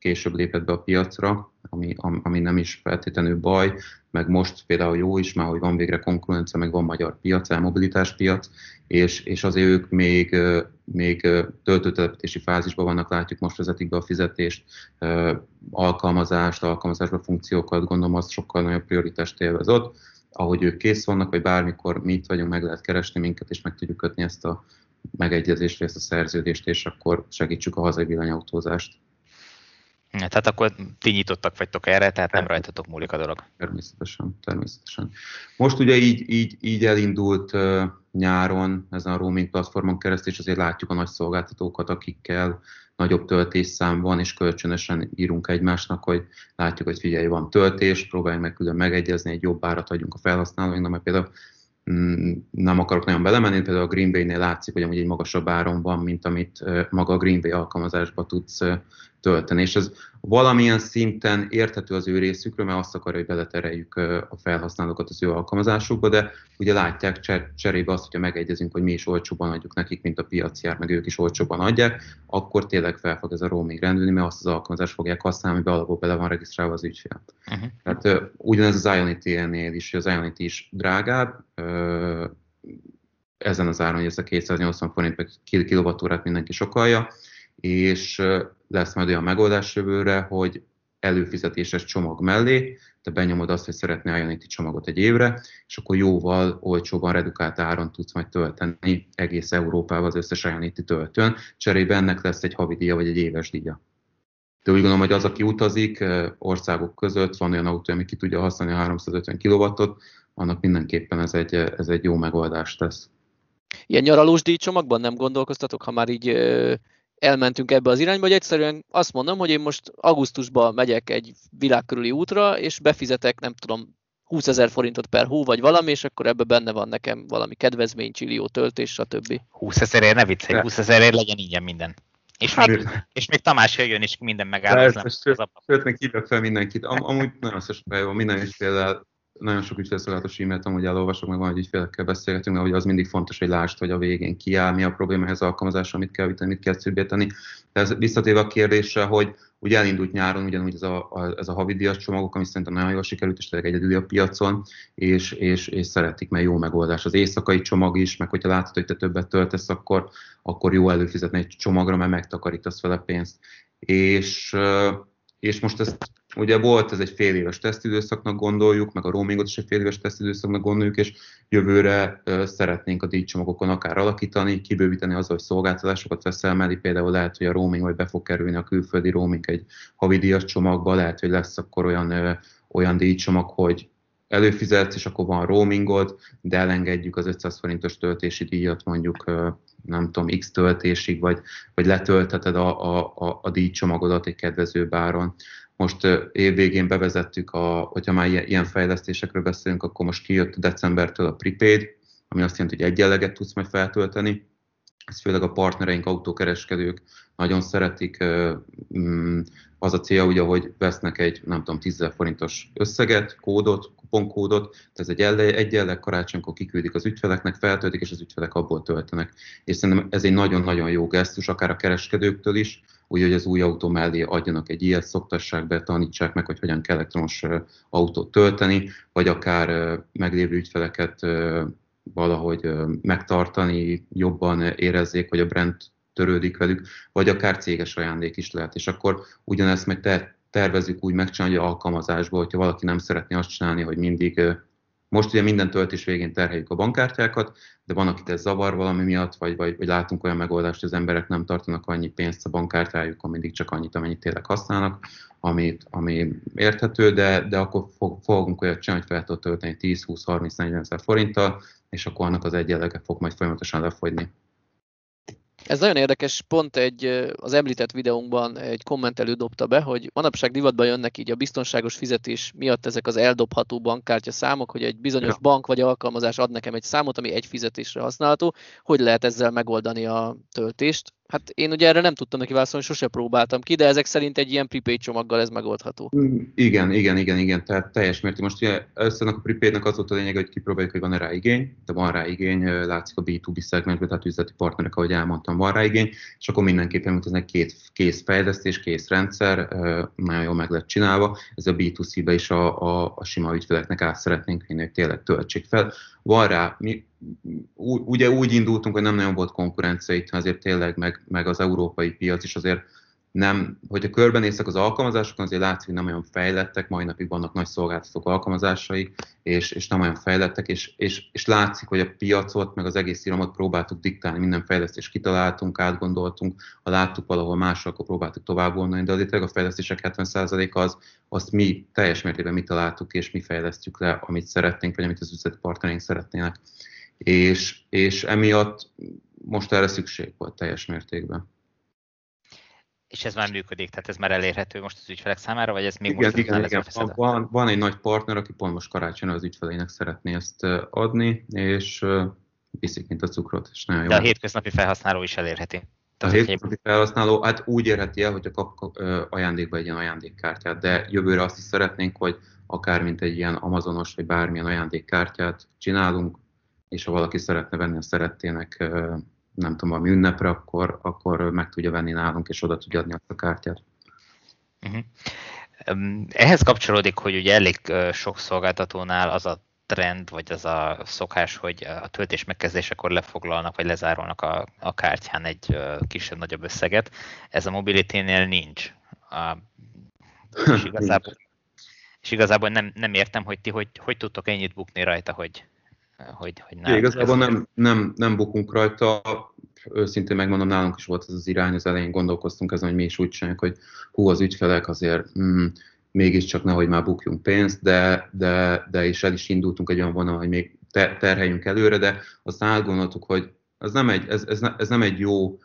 később lépett be a piacra, ami, ami nem is feltétlenül baj, meg most például jó is már, hogy van végre konkurencia, meg van magyar piac, elmobilitás piac, és, és azért ők még, még töltőtelepítési fázisban vannak, látjuk most vezetik be a fizetést, alkalmazást, alkalmazásba funkciókat, gondolom az sokkal nagyobb prioritást élvez ott, ahogy ők kész vannak, vagy bármikor mi itt vagyunk, meg lehet keresni minket, és meg tudjuk kötni ezt a megegyezést, ezt a szerződést, és akkor segítsük a hazai villanyautózást. Tehát akkor ti nyitottak vagytok erre, tehát nem rajtatok múlik a dolog. Természetesen, természetesen. Most ugye így, így, így elindult uh, nyáron ezen a roaming platformon keresztül, és azért látjuk a nagy szolgáltatókat, akikkel nagyobb töltésszám van, és kölcsönösen írunk egymásnak, hogy látjuk, hogy figyelj, van töltés, próbáljunk meg külön megegyezni, egy jobb árat adjunk a felhasználóinknak, mert például mm, nem akarok nagyon belemenni, például a Green Bay-nél látszik, hogy amúgy egy magasabb áron van, mint amit maga a Green Bay alkalmazásba tudsz tölteni, és ez valamilyen szinten érthető az ő részükről, mert azt akarja, hogy beletereljük a felhasználókat az ő alkalmazásukba, de ugye látják cser- cserébe azt, hogyha megegyezünk, hogy mi is olcsóban adjuk nekik, mint a piac jár, meg ők is olcsóban adják, akkor tényleg fel fog ez a roaming rendülni, mert azt az alkalmazást fogják használni, amiben alapból bele van regisztrálva az ügyfél. Uh-huh. Tehát ugyanez az Ionity-nél is, az Ionity is drágább, ezen az áron, hogy ez a 280 forint per kilovattórát mindenki sokalja, és lesz majd olyan megoldás jövőre, hogy előfizetéses csomag mellé, te benyomod azt, hogy szeretnél Ionity csomagot egy évre, és akkor jóval olcsóban redukált áron tudsz majd tölteni egész Európában az összes Ionity töltőn. Cserébe ennek lesz egy havidíja vagy egy éves díja. De úgy gondolom, hogy az, aki utazik országok között, van olyan autó, ami ki tudja használni a 350 kW-ot, annak mindenképpen ez egy, ez egy jó megoldást tesz. Ilyen nyaralós díjcsomagban nem gondolkoztatok, ha már így elmentünk ebbe az irányba, hogy egyszerűen azt mondom, hogy én most augusztusban megyek egy világkörüli útra, és befizetek, nem tudom, 20 ezer forintot per hó, vagy valami, és akkor ebbe benne van nekem valami kedvezmény, csillió, töltés, stb. 20 ezerért ne viccelj, 20 ezerért legyen ingyen minden. És, hát, még, és még Tamás jöjjön, és minden megáll. Sőt, még hívok fel mindenkit. Am, amúgy nagyon szes van, minden is például nagyon sok ügyfélszolgálatos e-mailt amúgy elolvasok, meg van, hogy ügyfélekkel beszélgetünk, mert az mindig fontos, hogy lásd, hogy a végén ki áll, mi a probléma ehhez alkalmazásra, mit kell vitani, mit kell szűbíteni. De ez visszatérve a kérdésre, hogy ugye elindult nyáron ugyanúgy ez a, a, ez a havidíjas csomagok, ami szerintem nagyon jól sikerült, és tényleg egyedüli a piacon, és, és, és szeretik, mert jó megoldás. Az éjszakai csomag is, meg hogyha látod, hogy te többet töltesz, akkor, akkor jó előfizetni egy csomagra, mert megtakarítasz vele pénzt. És, és most ezt Ugye volt ez egy fél éves tesztidőszaknak gondoljuk, meg a roamingot is egy fél éves tesztidőszaknak gondoljuk, és jövőre uh, szeretnénk a díjcsomagokon akár alakítani, kibővíteni azzal, hogy szolgáltatásokat veszel mellé, például lehet, hogy a roaming vagy be fog kerülni a külföldi roaming egy havidíjas csomagba, lehet, hogy lesz akkor olyan uh, olyan díjcsomag, hogy előfizetsz, és akkor van roamingod, de elengedjük az 500 forintos töltési díjat mondjuk nem tudom, x töltésig, vagy, vagy letöltheted a, a, a, a díjcsomagodat egy kedvező báron. Most évvégén bevezettük, a, hogyha már ilyen fejlesztésekről beszélünk, akkor most kijött decembertől a prepaid, ami azt jelenti, hogy egyenleget tudsz majd feltölteni. Ez főleg a partnereink, autókereskedők nagyon szeretik. Az a célja, ugye, hogy vesznek egy, nem tudom, 10 forintos összeget, kódot, kuponkódot, tehát ez egy egyenleg karácsonykor kiküldik az ügyfeleknek, feltöltik, és az ügyfelek abból töltenek. És szerintem ez egy nagyon-nagyon jó gesztus, akár a kereskedőktől is, úgyhogy az új autó mellé adjanak egy ilyet, szoktassák be, tanítsák meg, hogy hogyan kell elektromos autót tölteni, vagy akár meglévő ügyfeleket valahogy megtartani, jobban érezzék, hogy a brand törődik velük, vagy akár céges ajándék is lehet. És akkor ugyanezt meg te, tervezzük úgy megcsinálni, hogy alkalmazásból, hogyha valaki nem szeretné azt csinálni, hogy mindig most ugye minden töltés végén terheljük a bankkártyákat, de van, akit ez zavar valami miatt, vagy, vagy, vagy látunk olyan megoldást, hogy az emberek nem tartanak annyi pénzt a bankkártyájukon, mindig csak annyit, amennyit tényleg használnak, amit, ami érthető, de, de akkor fog, fogunk olyat csinálni, hogy fel tudod tölteni 10, 20, 30, 40 ezer forinttal, és akkor annak az egyenlege fog majd folyamatosan lefogyni. Ez nagyon érdekes, pont egy, az említett videónkban egy kommentelő dobta be, hogy manapság divatban jönnek így a biztonságos fizetés miatt ezek az eldobható bankkártya számok, hogy egy bizonyos ja. bank vagy alkalmazás ad nekem egy számot, ami egy fizetésre használható, hogy lehet ezzel megoldani a töltést. Hát én ugye erre nem tudtam neki válaszolni, sose próbáltam ki, de ezek szerint egy ilyen prepaid csomaggal ez megoldható. Igen, igen, igen, igen, tehát teljes mértékben. Most ugye először a prepaidnek az volt a lényeg, hogy kipróbáljuk, hogy van-e rá igény, de van rá igény, látszik a B2B szegmensben, tehát üzleti partnerek, ahogy elmondtam, van rá igény, és akkor mindenképpen, egy két kész fejlesztés, kész rendszer, nagyon jól meg lett csinálva, ez a B2C-be is a, a, a sima ügyfeleknek át szeretnénk vinni, hogy tényleg töltsék fel. Van rá, mi ugye úgy indultunk, hogy nem nagyon volt konkurencia itt, azért tényleg, meg, meg az európai piac is azért nem, hogyha körbenéztek az alkalmazásokon, azért látszik, hogy nem olyan fejlettek, mai napig vannak nagy szolgáltatók alkalmazásai, és, és nem olyan fejlettek, és, és, és látszik, hogy a piacot, meg az egész iramot próbáltuk diktálni, minden fejlesztést kitaláltunk, átgondoltunk, ha láttuk valahol máshol, akkor próbáltuk tovább volna, de azért a fejlesztések 70%-a az, azt mi teljes mértékben mi találtuk, és mi fejlesztjük le, amit szeretnénk, vagy amit az üzleti partnereink szeretnének és, és emiatt most erre szükség volt teljes mértékben. És ez már működik, tehát ez már elérhető most az ügyfelek számára, vagy ez még igen, most igen, igen. Van, van egy nagy partner, aki pont most karácsonyra az ügyfeleinek szeretné ezt adni, és viszik, mint a cukrot, és nagyon De jó. a hétköznapi felhasználó is elérheti. A hétköznapi felhasználó, hát úgy érheti el, hogy kap ajándékba egy ilyen ajándékkártyát, de jövőre azt is szeretnénk, hogy akár mint egy ilyen Amazonos, vagy bármilyen ajándékkártyát csinálunk, és ha valaki szeretne venni a szerettének, nem tudom, valami ünnepre, akkor, akkor meg tudja venni nálunk, és oda tudja adni azt a kártyát. Uh-huh. Ehhez kapcsolódik, hogy ugye elég sok szolgáltatónál az a trend, vagy az a szokás, hogy a töltés megkezdésekor lefoglalnak, vagy lezárolnak a, a kártyán egy kisebb-nagyobb összeget. Ez a mobility-nél nincs. A, és igazából, és igazából nem, nem értem, hogy ti hogy, hogy tudtok ennyit bukni rajta, hogy, hogy, hogy nem. igazából nem, nem, nem bukunk rajta, őszintén megmondom, nálunk is volt ez az irány, az elején gondolkoztunk ezen, hogy mi is úgy csináljuk, hogy hú, az ügyfelek azért mm, mégiscsak nehogy már bukjunk pénzt, de, de, de is el is indultunk egy olyan vonal, hogy még terheljünk előre, de aztán átgondoltuk, hogy ez nem egy, ez, ez, ne, ez nem egy jó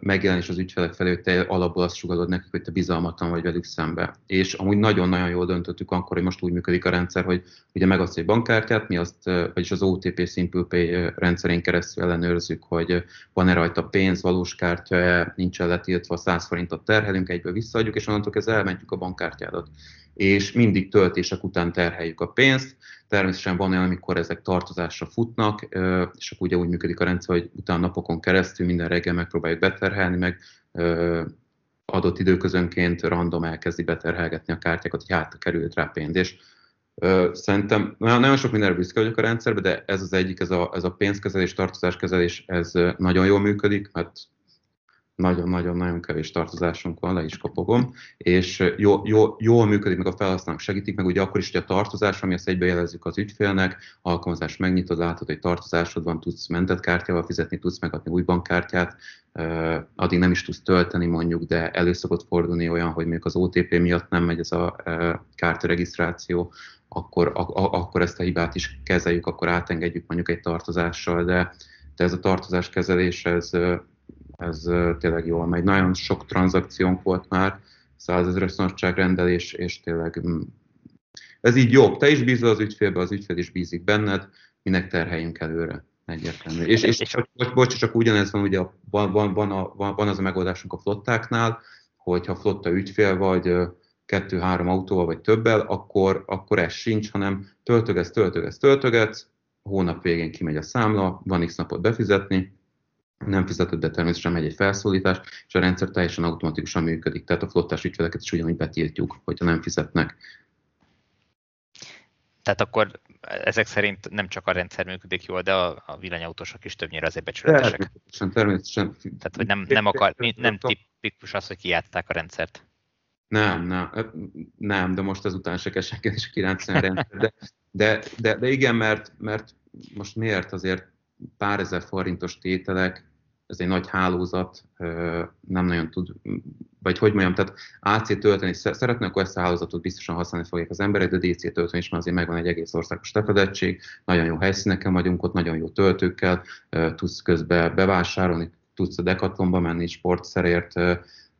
megjelenés az ügyfelek felé, hogy te alapból azt sugalod nekik, hogy te bizalmatlan vagy velük szembe. És amúgy nagyon-nagyon jól döntöttük akkor, hogy most úgy működik a rendszer, hogy ugye megadsz egy bankkártyát, mi azt, vagyis az OTP Simple Pay rendszerén keresztül ellenőrzzük, hogy van-e rajta pénz, valós kártya, nincs letiltva, 100 forintot terhelünk, egyből visszaadjuk, és onnantól kezdve elmentjük a bankkártyádat és mindig töltések után terheljük a pénzt. Természetesen van olyan, amikor ezek tartozásra futnak, és akkor ugye úgy működik a rendszer, hogy utána napokon keresztül minden reggel megpróbáljuk beterhelni, meg adott időközönként random elkezdi beterhelgetni a kártyákat, hogy hát került rá pénz. És szerintem nagyon sok mindenre büszke vagyok a rendszerbe, de ez az egyik, ez a, ez a pénzkezelés, tartozáskezelés, ez nagyon jól működik, mert nagyon-nagyon-nagyon kevés tartozásunk van, le is kopogom, és jó, jó, jól működik, meg a felhasználók segítik, meg ugye akkor is, hogy a tartozás, ami azt egybe jelezzük az ügyfélnek, alkalmazás megnyitod, látod, hogy tartozásod van, tudsz mentett kártyával fizetni, tudsz megadni új bankkártyát, addig nem is tudsz tölteni mondjuk, de elő szokott fordulni olyan, hogy még az OTP miatt nem megy ez a kártyaregisztráció, akkor, a, akkor ezt a hibát is kezeljük, akkor átengedjük mondjuk egy tartozással, de, de ez a tartozás kezelés, ez, ez tényleg jól megy. Nagyon sok tranzakciónk volt már, százezeres rendelés, és tényleg mm, ez így jobb. Te is bízol az ügyfélbe, az ügyfél is bízik benned, minek terheljünk előre. Egyértelmű. És, és csak, bocs, csak ugyanez van, ugye van, van, van, a, van, van az a megoldásunk a flottáknál, hogyha flotta ügyfél vagy kettő-három autóval vagy többel, akkor, akkor ez sincs, hanem töltögetsz, töltögetsz, töltögetsz, hónap végén kimegy a számla, van x napot befizetni, nem fizetett be természetesen megy egy felszólítás, és a rendszer teljesen automatikusan működik. Tehát a flottás ügyfeleket is ugyanúgy betiltjuk, hogyha nem fizetnek. Tehát akkor ezek szerint nem csak a rendszer működik jól, de a, a villanyautósok is többnyire azért becsületesek. Természetesen, természetesen. Tehát, hogy nem, nem, akar, nem tipikus az, hogy kijátszák a rendszert. Nem, nem, nem, de most ezután se kell senki is rendszer. De, de, de, de, igen, mert, mert most miért azért pár ezer forintos tételek, ez egy nagy hálózat, nem nagyon tud, vagy hogy mondjam, tehát AC tölteni szeretnek, akkor ezt a hálózatot biztosan használni fogják az emberek, de DC tölteni is, mert azért megvan egy egész országos lefedettség, nagyon jó helyszíneken vagyunk ott, nagyon jó töltőkkel, tudsz közben bevásárolni, tudsz a Decathlonba menni sportszerért,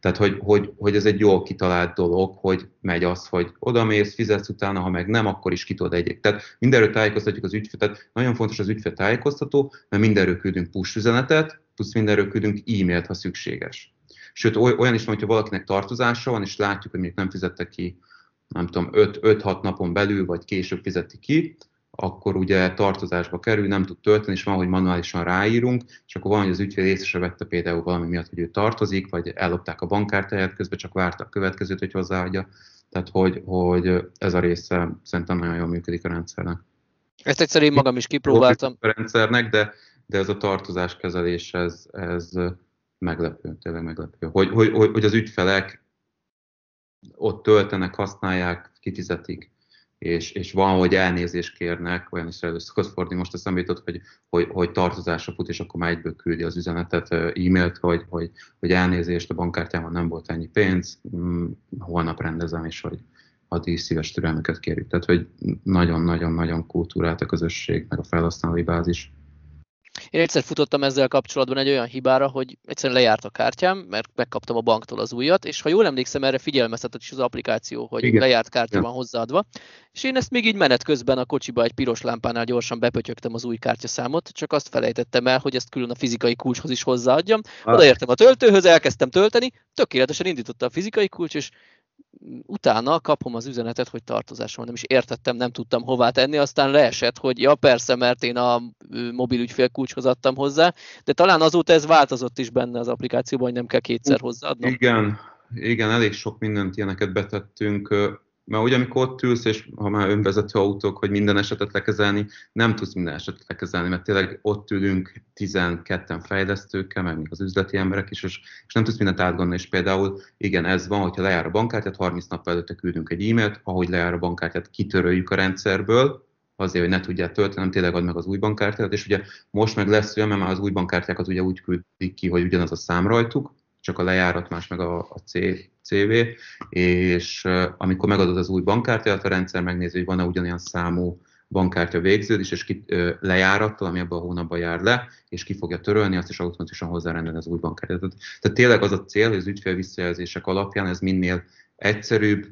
tehát, hogy, hogy, hogy ez egy jól kitalált dolog, hogy megy az, hogy odamész, fizetsz utána, ha meg nem, akkor is ki tudod egyik. Tehát mindenről tájékoztatjuk az ügyfél, tehát nagyon fontos az ügyfél tájékoztató, mert mindenről küldünk push üzenetet, plusz mindenről küldünk e-mailt, ha szükséges. Sőt, olyan is van, hogyha valakinek tartozása van, és látjuk, hogy még nem fizette ki, nem tudom, 5-6 napon belül, vagy később fizeti ki, akkor ugye tartozásba kerül, nem tud tölteni, és van, hogy manuálisan ráírunk, és akkor van, hogy az ügyfél észre se vette például valami miatt, hogy ő tartozik, vagy ellopták a bankkártyáját, közben csak várta a következőt, hogy hozzáadja. Tehát, hogy, hogy ez a része szerintem nagyon jól működik a rendszernek. Ezt egyszer én magam is kipróbáltam. A rendszernek, de, de ez a tartozás kezelés, ez, ez meglepő, tényleg meglepő. Hogy, hogy, hogy az ügyfelek ott töltenek, használják, kifizetik, és, és van, hogy elnézést kérnek, olyan is fordulni, most eszembe jutott, hogy, hogy, hogy tartozásra fut, és akkor már egyből küldi az üzenetet, e-mailt, hogy, hogy, hogy elnézést, a bankkártyámon nem volt ennyi pénz, mm, holnap rendezem, és hogy addig szíves türelmüket kérjük. Tehát, hogy nagyon-nagyon-nagyon kultúrált a közösség, meg a felhasználói bázis. Én egyszer futottam ezzel kapcsolatban egy olyan hibára, hogy egyszerűen lejárt a kártyám, mert megkaptam a banktól az újat, és ha jól emlékszem, erre figyelmeztetett is az applikáció, hogy Igen. lejárt kártya van hozzáadva. És én ezt még így menet közben a kocsiba egy piros lámpánál gyorsan bepötyögtem az új kártyaszámot, csak azt felejtettem el, hogy ezt külön a fizikai kulcshoz is hozzáadjam. Ah. Odaértem a töltőhöz, elkezdtem tölteni, tökéletesen indította a fizikai kulcs, és utána kapom az üzenetet, hogy tartozásom nem is értettem, nem tudtam hová tenni, aztán leesett, hogy ja persze, mert én a mobil ügyfél kulcshoz adtam hozzá, de talán azóta ez változott is benne az applikációban, hogy nem kell kétszer hozzáadnom. Igen, igen, elég sok mindent ilyeneket betettünk mert ugye amikor ott ülsz, és ha már önvezető autók, hogy minden esetet lekezelni, nem tudsz minden esetet lekezelni, mert tényleg ott ülünk 12-en fejlesztőkkel, meg még az üzleti emberek is, és, és nem tudsz mindent átgondolni, és például igen, ez van, hogyha lejár a bankkártyát, 30 nap előtte küldünk egy e-mailt, ahogy lejár a bankkártyát, kitöröljük a rendszerből, azért, hogy ne tudják tölteni, tényleg ad meg az új bankkártyát, és ugye most meg lesz olyan, mert már az új bankkártyákat ugye úgy küldik ki, hogy ugyanaz a szám rajtuk, csak a lejárat más meg a, a C, CV, és amikor megadod az új bankkártyát, a rendszer megnézi, hogy van-e ugyanolyan számú bankkártya végződés, és ki, ö, lejárattal, ami abban a hónapban jár le, és ki fogja törölni, azt is automatikusan hozzárendelni az új bankkártyát. Tehát, tehát tényleg az a cél, hogy az ügyfél visszajelzések alapján ez minél egyszerűbb,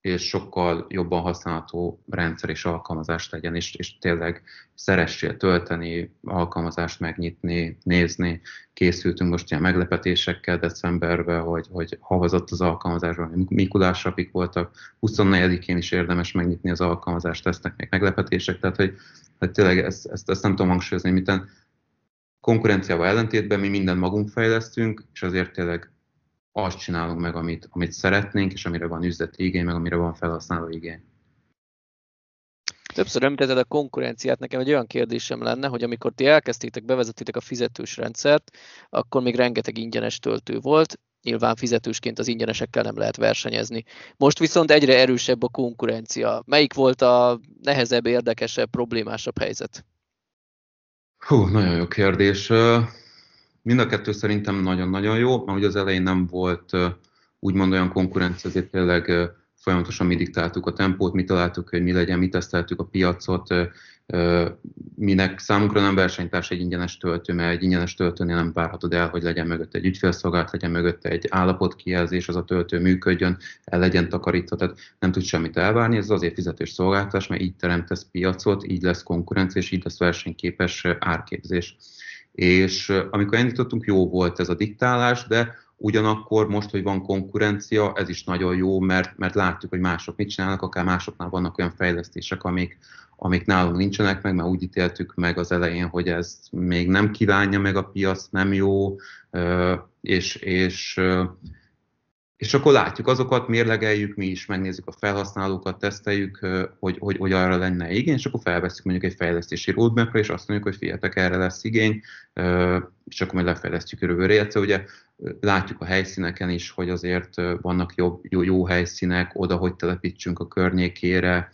és sokkal jobban használható rendszer és alkalmazást legyen, és, és tényleg szeressél tölteni, alkalmazást megnyitni, nézni. Készültünk most ilyen meglepetésekkel decemberben, hogy, hogy havazott az alkalmazásban, Mikulás apik voltak, 24-én is érdemes megnyitni az alkalmazást, lesznek még meglepetések, tehát hogy, hogy tényleg ezt, ezt, ezt nem tudom hangsúlyozni, miten konkurenciával ellentétben mi mindent magunk fejlesztünk, és azért tényleg azt csinálunk meg, amit, amit szeretnénk, és amire van üzleti igény, meg amire van felhasználó igény. Többször említetted a konkurenciát, nekem egy olyan kérdésem lenne, hogy amikor ti elkezdtétek, bevezettétek a fizetős rendszert, akkor még rengeteg ingyenes töltő volt, nyilván fizetősként az ingyenesekkel nem lehet versenyezni. Most viszont egyre erősebb a konkurencia. Melyik volt a nehezebb, érdekesebb, problémásabb helyzet? Hú, nagyon jó kérdés. Mind a kettő szerintem nagyon-nagyon jó, mert ugye az elején nem volt úgymond olyan konkurencia, ezért tényleg folyamatosan mi diktáltuk a tempót, mi találtuk, hogy mi legyen, mi teszteltük a piacot, minek számunkra nem versenytárs egy ingyenes töltő, mert egy ingyenes töltőnél nem várhatod el, hogy legyen mögött egy ügyfélszolgálat, legyen mögött egy állapotkijelzés, az a töltő működjön, el legyen takarítva, tehát nem tud semmit elvárni, ez azért fizetős szolgáltatás, mert így teremtesz piacot, így lesz konkurencia, és így lesz versenyképes árképzés. És amikor elindítottunk, jó volt ez a diktálás, de Ugyanakkor most, hogy van konkurencia, ez is nagyon jó, mert, mert látjuk, hogy mások mit csinálnak, akár másoknál vannak olyan fejlesztések, amik, amik nálunk nincsenek meg, mert úgy ítéltük meg az elején, hogy ez még nem kívánja meg a piac, nem jó, és, és, és akkor látjuk azokat, mérlegeljük, mi is megnézzük a felhasználókat, teszteljük, hogy, hogy, hogy arra lenne igény, és akkor felveszünk mondjuk egy fejlesztési roadmapra, és azt mondjuk, hogy figyeljetek, erre lesz igény, és akkor majd lefejlesztjük jövőre. Illetve ugye látjuk a helyszíneken is, hogy azért vannak jobb, jó, jó helyszínek oda, hogy telepítsünk a környékére,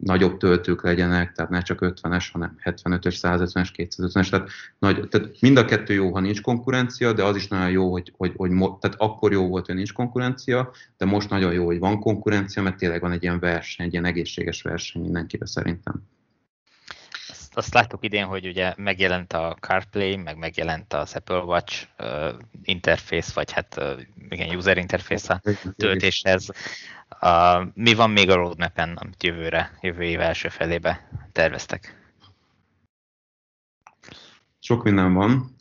nagyobb töltők legyenek, tehát ne csak 50-es, hanem 75-ös, 150-es, 250-es, tehát, nagy, tehát mind a kettő jó, ha nincs konkurencia, de az is nagyon jó, hogy, hogy, hogy tehát akkor jó volt, hogy nincs konkurencia, de most nagyon jó, hogy van konkurencia, mert tényleg van egy ilyen verseny, egy ilyen egészséges verseny mindenkibe szerintem azt láttuk idén, hogy ugye megjelent a CarPlay, meg megjelent az Apple Watch uh, interface, vagy hát uh, igen, user interface a töltéshez. Uh, mi van még a roadmap-en, amit jövőre, jövő év első felébe terveztek? Sok minden van.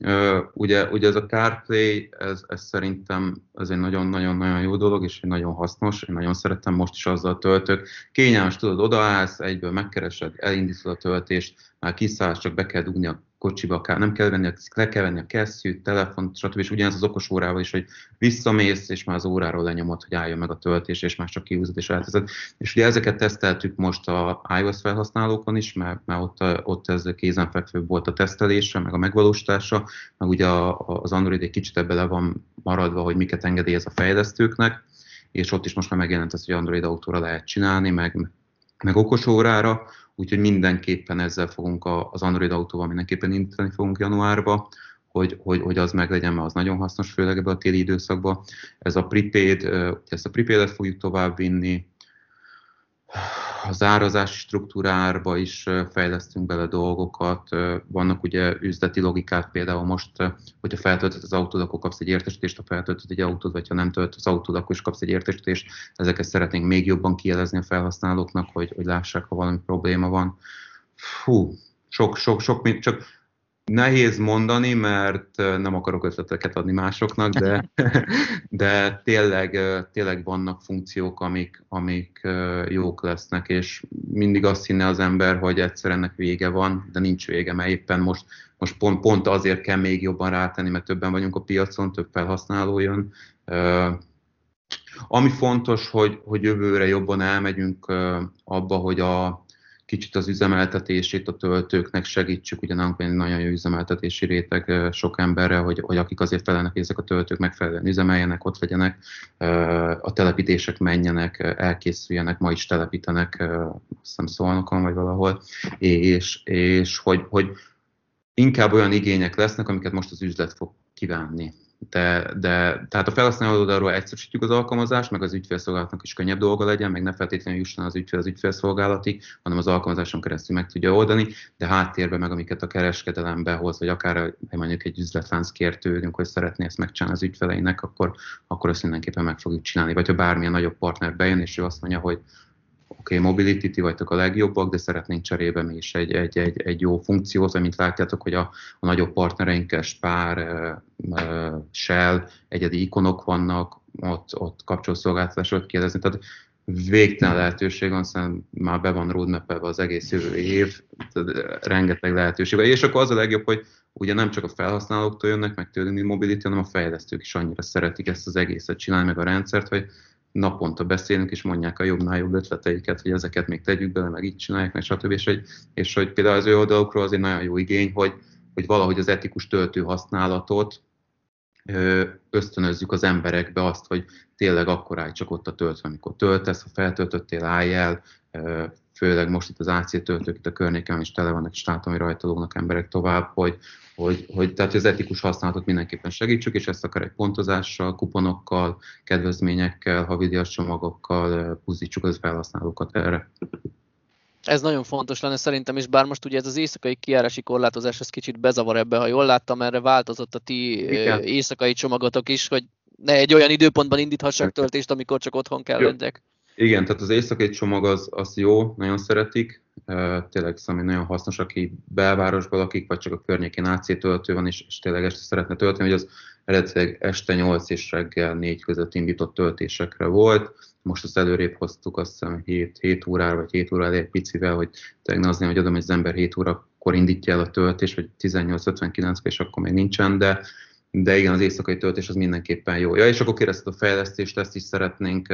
Ugye, ugye ez a CarPlay, ez, ez szerintem ez egy nagyon-nagyon-nagyon jó dolog, és egy nagyon hasznos, én nagyon szeretem, most is azzal töltök. Kényelmes, tudod, odaállsz, egyből megkeresed, elindítod a töltést, már kiszállsz, csak be kell dugni a kocsiba, nem kell venni, le kell venni a kesztyűt, telefont, stb. És ugyanez az okos órával is, hogy visszamész, és már az óráról lenyomod, hogy álljon meg a töltés, és már csak kihúzod és elteszed. És ugye ezeket teszteltük most a iOS felhasználókon is, mert, mert ott, ott ez kézenfekvő volt a tesztelése, meg a megvalósítása, meg ugye az Android egy kicsit ebbe le van maradva, hogy miket engedélyez a fejlesztőknek, és ott is most már megjelent ez, hogy Android autóra lehet csinálni, meg, meg okos órára, úgyhogy mindenképpen ezzel fogunk az Android autóval mindenképpen indítani fogunk januárba, hogy, hogy, hogy az meg legyen, mert az nagyon hasznos, főleg ebbe a téli időszakban. Ez a prepaid, ezt a prepaid-et fogjuk tovább vinni, a zározási struktúrárba is fejlesztünk bele dolgokat. Vannak ugye üzleti logikát, például most, hogyha feltöltöd az autód, akkor kapsz egy értesítést, ha feltöltöd egy autód, vagy ha nem töltöd az autód, akkor is kapsz egy értesítést. Ezeket szeretnénk még jobban kielezni a felhasználóknak, hogy, hogy lássák, ha valami probléma van. Fú, sok, sok, sok, csak Nehéz mondani, mert nem akarok ötleteket adni másoknak, de, de tényleg, tényleg vannak funkciók, amik, amik jók lesznek, és mindig azt hinne az ember, hogy egyszer ennek vége van, de nincs vége, mert éppen most, most pont, pont azért kell még jobban rátenni, mert többen vagyunk a piacon, több felhasználó jön. Ami fontos, hogy, hogy jövőre jobban elmegyünk abba, hogy a, kicsit az üzemeltetését a töltőknek segítsük, nálunk egy nagyon jó üzemeltetési réteg sok emberre, hogy, hogy akik azért felelnek, hogy ezek a töltők megfelelően üzemeljenek, ott legyenek, a telepítések menjenek, elkészüljenek, ma is telepítenek, azt hiszem szolnokon vagy valahol, és, és hogy, hogy inkább olyan igények lesznek, amiket most az üzlet fog kívánni de, de tehát a felhasználó oldalról egyszerűsítjük az alkalmazást, meg az ügyfélszolgálatnak is könnyebb dolga legyen, meg ne feltétlenül jusson az ügyfél az ügyfélszolgálatig, hanem az alkalmazáson keresztül meg tudja oldani, de háttérben meg amiket a kereskedelembe hoz, vagy akár mondjuk egy üzletlánc kér hogy szeretné ezt megcsinálni az ügyfeleinek, akkor, akkor ezt mindenképpen meg fogjuk csinálni. Vagy ha bármilyen nagyobb partner bejön, és ő azt mondja, hogy oké, okay, mobility ti vagytok a legjobbak, de szeretnénk cserébe mi is egy, egy, egy, egy jó funkciót, amint látjátok, hogy a, a nagyobb partnereinkkel, Spár, uh, Shell, egyedi ikonok vannak, ott, ott kapcsolószolgáltatásot kérdezni, tehát végtelen lehetőség van, hiszen már be van roadmap az egész jövő év, tehát rengeteg lehetőség van. És akkor az a legjobb, hogy ugye nem csak a felhasználóktól jönnek, meg tőlünk mobility, hanem a fejlesztők is annyira szeretik ezt az egészet csinálni, meg a rendszert, hogy naponta beszélünk, és mondják a jobbnál jobb ötleteiket, hogy ezeket még tegyük bele, meg így csinálják, meg stb. És hogy, és hogy például az ő oldalukról azért nagyon jó igény, hogy, hogy valahogy az etikus töltő használatot ösztönözzük az emberekbe azt, hogy tényleg akkor állj csak ott a töltő, amikor töltesz, ha feltöltöttél, állj el, főleg most itt az AC töltők itt a környéken is tele vannak, és látom, hogy rajta lógnak emberek tovább, hogy, hogy, hogy tehát az etikus használatot mindenképpen segítsük, és ezt akár egy pontozással, kuponokkal, kedvezményekkel, havidias csomagokkal puzzítsuk az felhasználókat erre. Ez nagyon fontos lenne szerintem, és bár most ugye ez az éjszakai kiárási korlátozás, ez kicsit bezavar ebbe, ha jól láttam, erre változott a ti Igen. éjszakai csomagotok is, hogy ne egy olyan időpontban indíthassak töltést, amikor csak otthon kell legyek. Igen, tehát az éjszakai csomag az, az jó, nagyon szeretik, tényleg szóval nagyon hasznos, aki belvárosban lakik, vagy csak a környékén AC töltő van, és, és tényleg este szeretne tölteni, hogy az eredetileg este 8 és reggel 4 között indított töltésekre volt. Most azt előrébb hoztuk, azt hiszem 7, 7 órára, vagy 7 órára egy picivel, hogy tényleg ne az hogy adom, hogy az ember 7 órakor indítja el a töltés, vagy 18.59 és akkor még nincsen, de, de igen, az éjszakai töltés az mindenképpen jó. Ja, és akkor kérdezted a fejlesztést, ezt is szeretnénk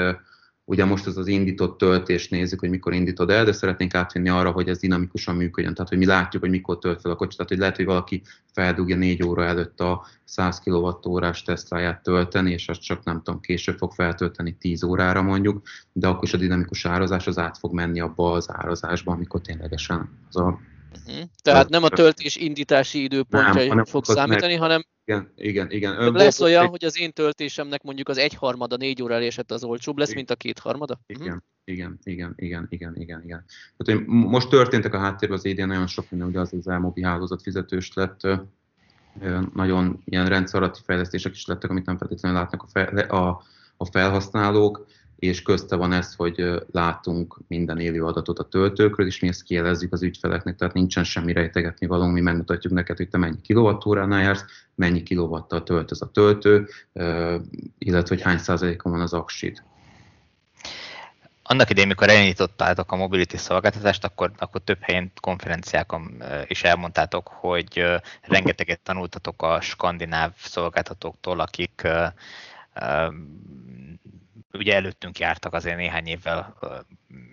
Ugye most az az indított töltést nézzük, hogy mikor indítod el, de szeretnénk átvinni arra, hogy ez dinamikusan működjön. Tehát, hogy mi látjuk, hogy mikor tölt fel a kocsit. Tehát, hogy lehet, hogy valaki feldugja négy óra előtt a 100 kWh-órás tesztráját tölteni, és azt csak nem tudom, később fog feltölteni 10 órára mondjuk, de akkor is a dinamikus árazás az át fog menni abba az árazásba, amikor ténylegesen az a Uh-huh. Tehát nem a töltés indítási időpontja nem, fog számítani, meg, hanem igen, igen, igen. Ön lesz volt, olyan, hogy az én töltésemnek mondjuk az egyharmada négy óra esett az olcsóbb lesz, mint a kétharmada? Igen, uh-huh. igen, igen, igen, igen, igen, igen. Tehát, hogy most történtek a háttérben az idén nagyon sok minden, ugye az az elmobi hálózat fizetős lett, nagyon ilyen rendszeralatti fejlesztések is lettek, amit nem feltétlenül látnak a, fel, a, a felhasználók és közte van ez, hogy látunk minden élő adatot a töltőkről, és mi ezt kielezzük az ügyfeleknek, tehát nincsen semmi rejtegetni való, mi megmutatjuk neked, hogy te mennyi kilovattóránál jársz, mennyi kilovattal tölt ez a töltő, illetve hogy hány százalékon van az aksid. Annak idején, mikor elindítottátok a mobility szolgáltatást, akkor, akkor több helyen konferenciákon is elmondtátok, hogy rengeteget tanultatok a skandináv szolgáltatóktól, akik ugye előttünk jártak azért néhány évvel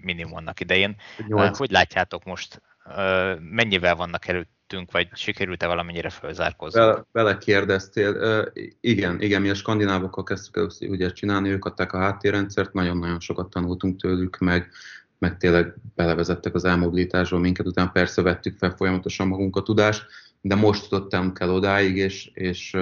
minimum annak idején. 8. Hogy látjátok most, mennyivel vannak előttünk, vagy sikerült-e valamennyire fölzárkozni? Bele, belekérdeztél. Igen, igen, mi a skandinávokkal kezdtük először ugye csinálni, ők adták a háttérrendszert, nagyon-nagyon sokat tanultunk tőlük, meg, meg tényleg belevezettek az elmobilitásba minket, utána persze vettük fel folyamatosan magunk a tudást, de most tudtam kell odáig, és, és,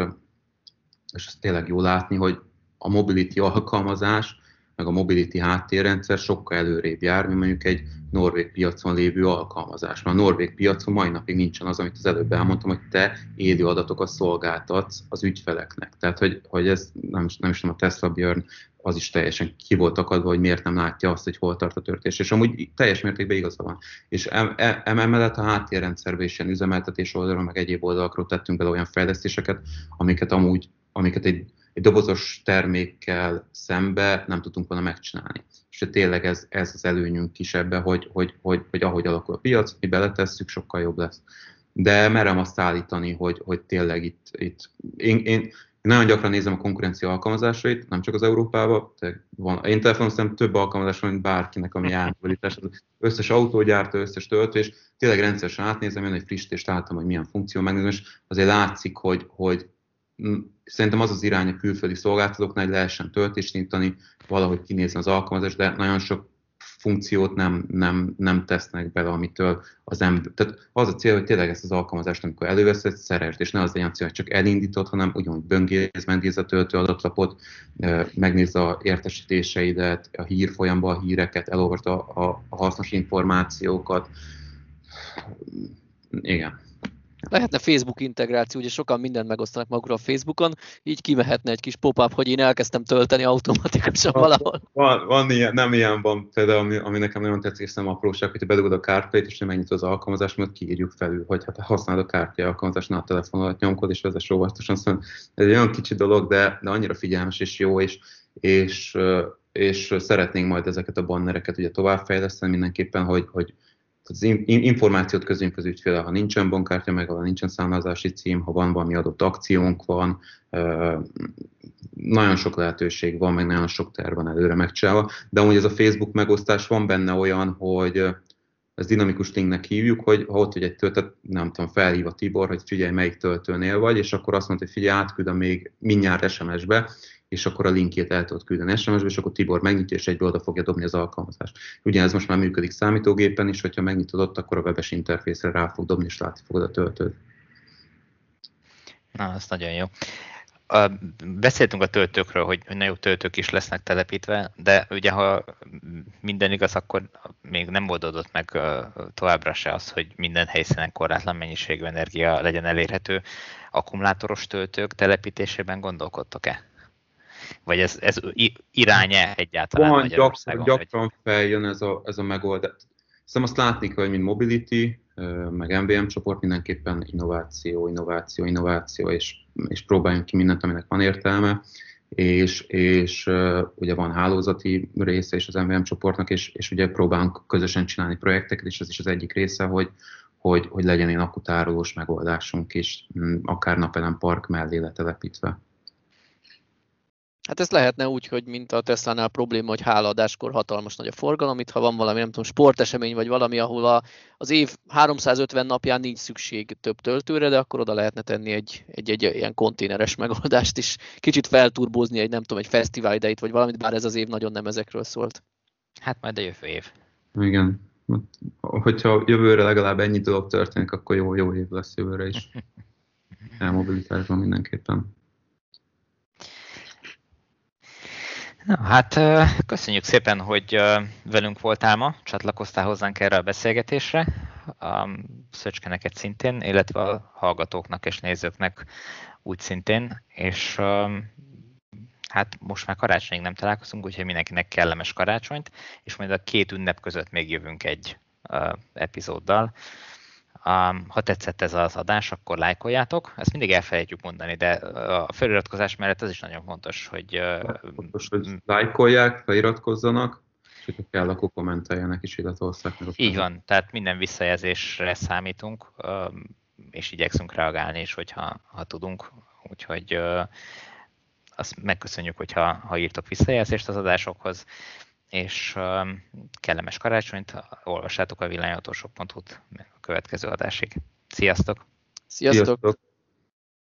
és ez tényleg jó látni, hogy a mobility alkalmazás, meg a mobility háttérrendszer sokkal előrébb jár, mint mondjuk egy norvég piacon lévő alkalmazás. Mert a norvég piacon mai napig nincsen az, amit az előbb elmondtam, hogy te élő adatokat szolgáltatsz az ügyfeleknek. Tehát, hogy, hogy ez nem, nem is nem a Tesla Björn, az is teljesen ki volt akadva, hogy miért nem látja azt, hogy hol tart a törtés. És amúgy teljes mértékben igaza van. És emellett a háttérrendszerbe is ilyen üzemeltetés oldalról, meg egyéb oldalakról tettünk bele olyan fejlesztéseket, amiket amúgy amiket egy egy dobozos termékkel szembe nem tudtunk volna megcsinálni. És tényleg ez, ez az előnyünk is ebbe, hogy, hogy, hogy, hogy ahogy alakul a piac, mi beletesszük, sokkal jobb lesz. De merem azt állítani, hogy, hogy tényleg itt, itt én, én, nagyon gyakran nézem a konkurencia alkalmazásait, nem csak az Európában. Van, én telefonon több alkalmazás van, mint bárkinek, ami elmobilitás. Az összes autógyártó, összes töltő, és tényleg rendszeresen átnézem, jön egy frissítést látom, hogy milyen funkció megnézem, és azért látszik, hogy, hogy szerintem az az irány a külföldi szolgáltatóknál, hogy lehessen töltést nyitani, valahogy kinézni az alkalmazás, de nagyon sok funkciót nem, nem, nem tesznek bele, amitől az ember... Tehát az a cél, hogy tényleg ezt az alkalmazást, amikor előveszed, szeresd, és ne az legyen cél, hogy csak elindítod, hanem ugyanúgy böngész, megnéz a töltő adatlapot, megnéz a értesítéseidet, a hírfolyamban a híreket, elolvasd a, a, a hasznos információkat. Igen. Lehetne Facebook integráció, ugye sokan mindent megosztanak magukra a Facebookon, így kimehetne egy kis pop-up, hogy én elkezdtem tölteni automatikusan valahol. Van, van ilyen, nem ilyen van, például ami, ami nekem nagyon tetszik, nem apróság, hogy bedugod a CarPlay-t, és nem ennyit az alkalmazás, mert kiírjuk felül, hogy hát használod a CarPlay alkalmazást, a telefonodat nyomkod, és vezess óvatosan. Szóval ez egy olyan kicsi dolog, de, de annyira figyelmes és jó, és, és, és szeretnénk majd ezeket a bannereket ugye továbbfejleszteni mindenképpen, hogy, hogy az információt közünk az ügyféle, ha nincsen bankkártya, meg ha nincsen számlázási cím, ha van valami adott akciónk van, nagyon sok lehetőség van, meg nagyon sok terv van előre megcsinálva, de amúgy ez a Facebook megosztás van benne olyan, hogy ez dinamikus linknek hívjuk, hogy ha ott hogy egy töltet, nem tudom, felhív a Tibor, hogy figyelj, melyik töltőnél vagy, és akkor azt mondta, hogy figyelj, átküldöm még mindjárt SMS-be, és akkor a linkjét el tudod küldeni SMS-be, és akkor Tibor megnyitja, és egyből oda fogja dobni az alkalmazást. ez most már működik számítógépen is, hogyha megnyitod ott, akkor a webes interfészre rá fog dobni, és látni fogod a töltőt. Na, ez nagyon jó. Beszéltünk a töltőkről, hogy nagyon jó töltők is lesznek telepítve, de ugye ha minden igaz, akkor még nem oldódott meg továbbra se az, hogy minden helyszínen korlátlan mennyiségű energia legyen elérhető. Akkumulátoros töltők telepítésében gondolkodtok-e? Vagy ez, ez irány-e egyáltalán Van, Magyarországon? Gyakran vagy? feljön ez a, ez a megoldás. Szerintem azt látni kell, hogy mint Mobility, meg MVM csoport mindenképpen innováció, innováció, innováció, és, és próbáljunk ki mindent, aminek van értelme, és, és uh, ugye van hálózati része is az MVM csoportnak, és, és ugye próbálunk közösen csinálni projekteket, és ez is az egyik része, hogy, hogy, hogy legyen egy akutárolós megoldásunk is, akár napelem park mellé letelepítve. Hát ez lehetne úgy, hogy mint a Tesla-nál probléma, hogy hálaadáskor hatalmas nagy a forgalom, itt ha van valami, nem tudom, sportesemény vagy valami, ahol a, az év 350 napján nincs szükség több töltőre, de akkor oda lehetne tenni egy, egy, egy ilyen konténeres megoldást is, kicsit felturbózni egy, nem tudom, egy fesztivál idejét, vagy valamit, bár ez az év nagyon nem ezekről szólt. Hát majd a jövő év. Igen. Hogyha jövőre legalább ennyi dolog történik, akkor jó, jó év lesz jövőre is. Elmobilitásban mindenképpen. Na, hát köszönjük szépen, hogy velünk voltál ma, csatlakoztál hozzánk erre a beszélgetésre. A Szöcske neked szintén, illetve a hallgatóknak és nézőknek úgy szintén, és hát most már karácsonyig nem találkozunk, úgyhogy mindenkinek kellemes karácsonyt, és majd a két ünnep között még jövünk egy epizóddal. Ha tetszett ez az adás, akkor lájkoljátok. Ezt mindig elfelejtjük mondani, de a feliratkozás mellett az is nagyon fontos, hogy... Fontos, hogy lájkolják, feliratkozzanak, és hogyha kell, akkor kommenteljenek is, illetve osszák meg. Így van, tehát minden visszajelzésre számítunk, és igyekszünk reagálni is, hogyha ha tudunk. Úgyhogy azt megköszönjük, hogyha ha írtok visszajelzést az adásokhoz, és kellemes karácsonyt, olvassátok a villanyautósok.hu-t következő adásig. Sziasztok! Sziasztok! Sziasztok.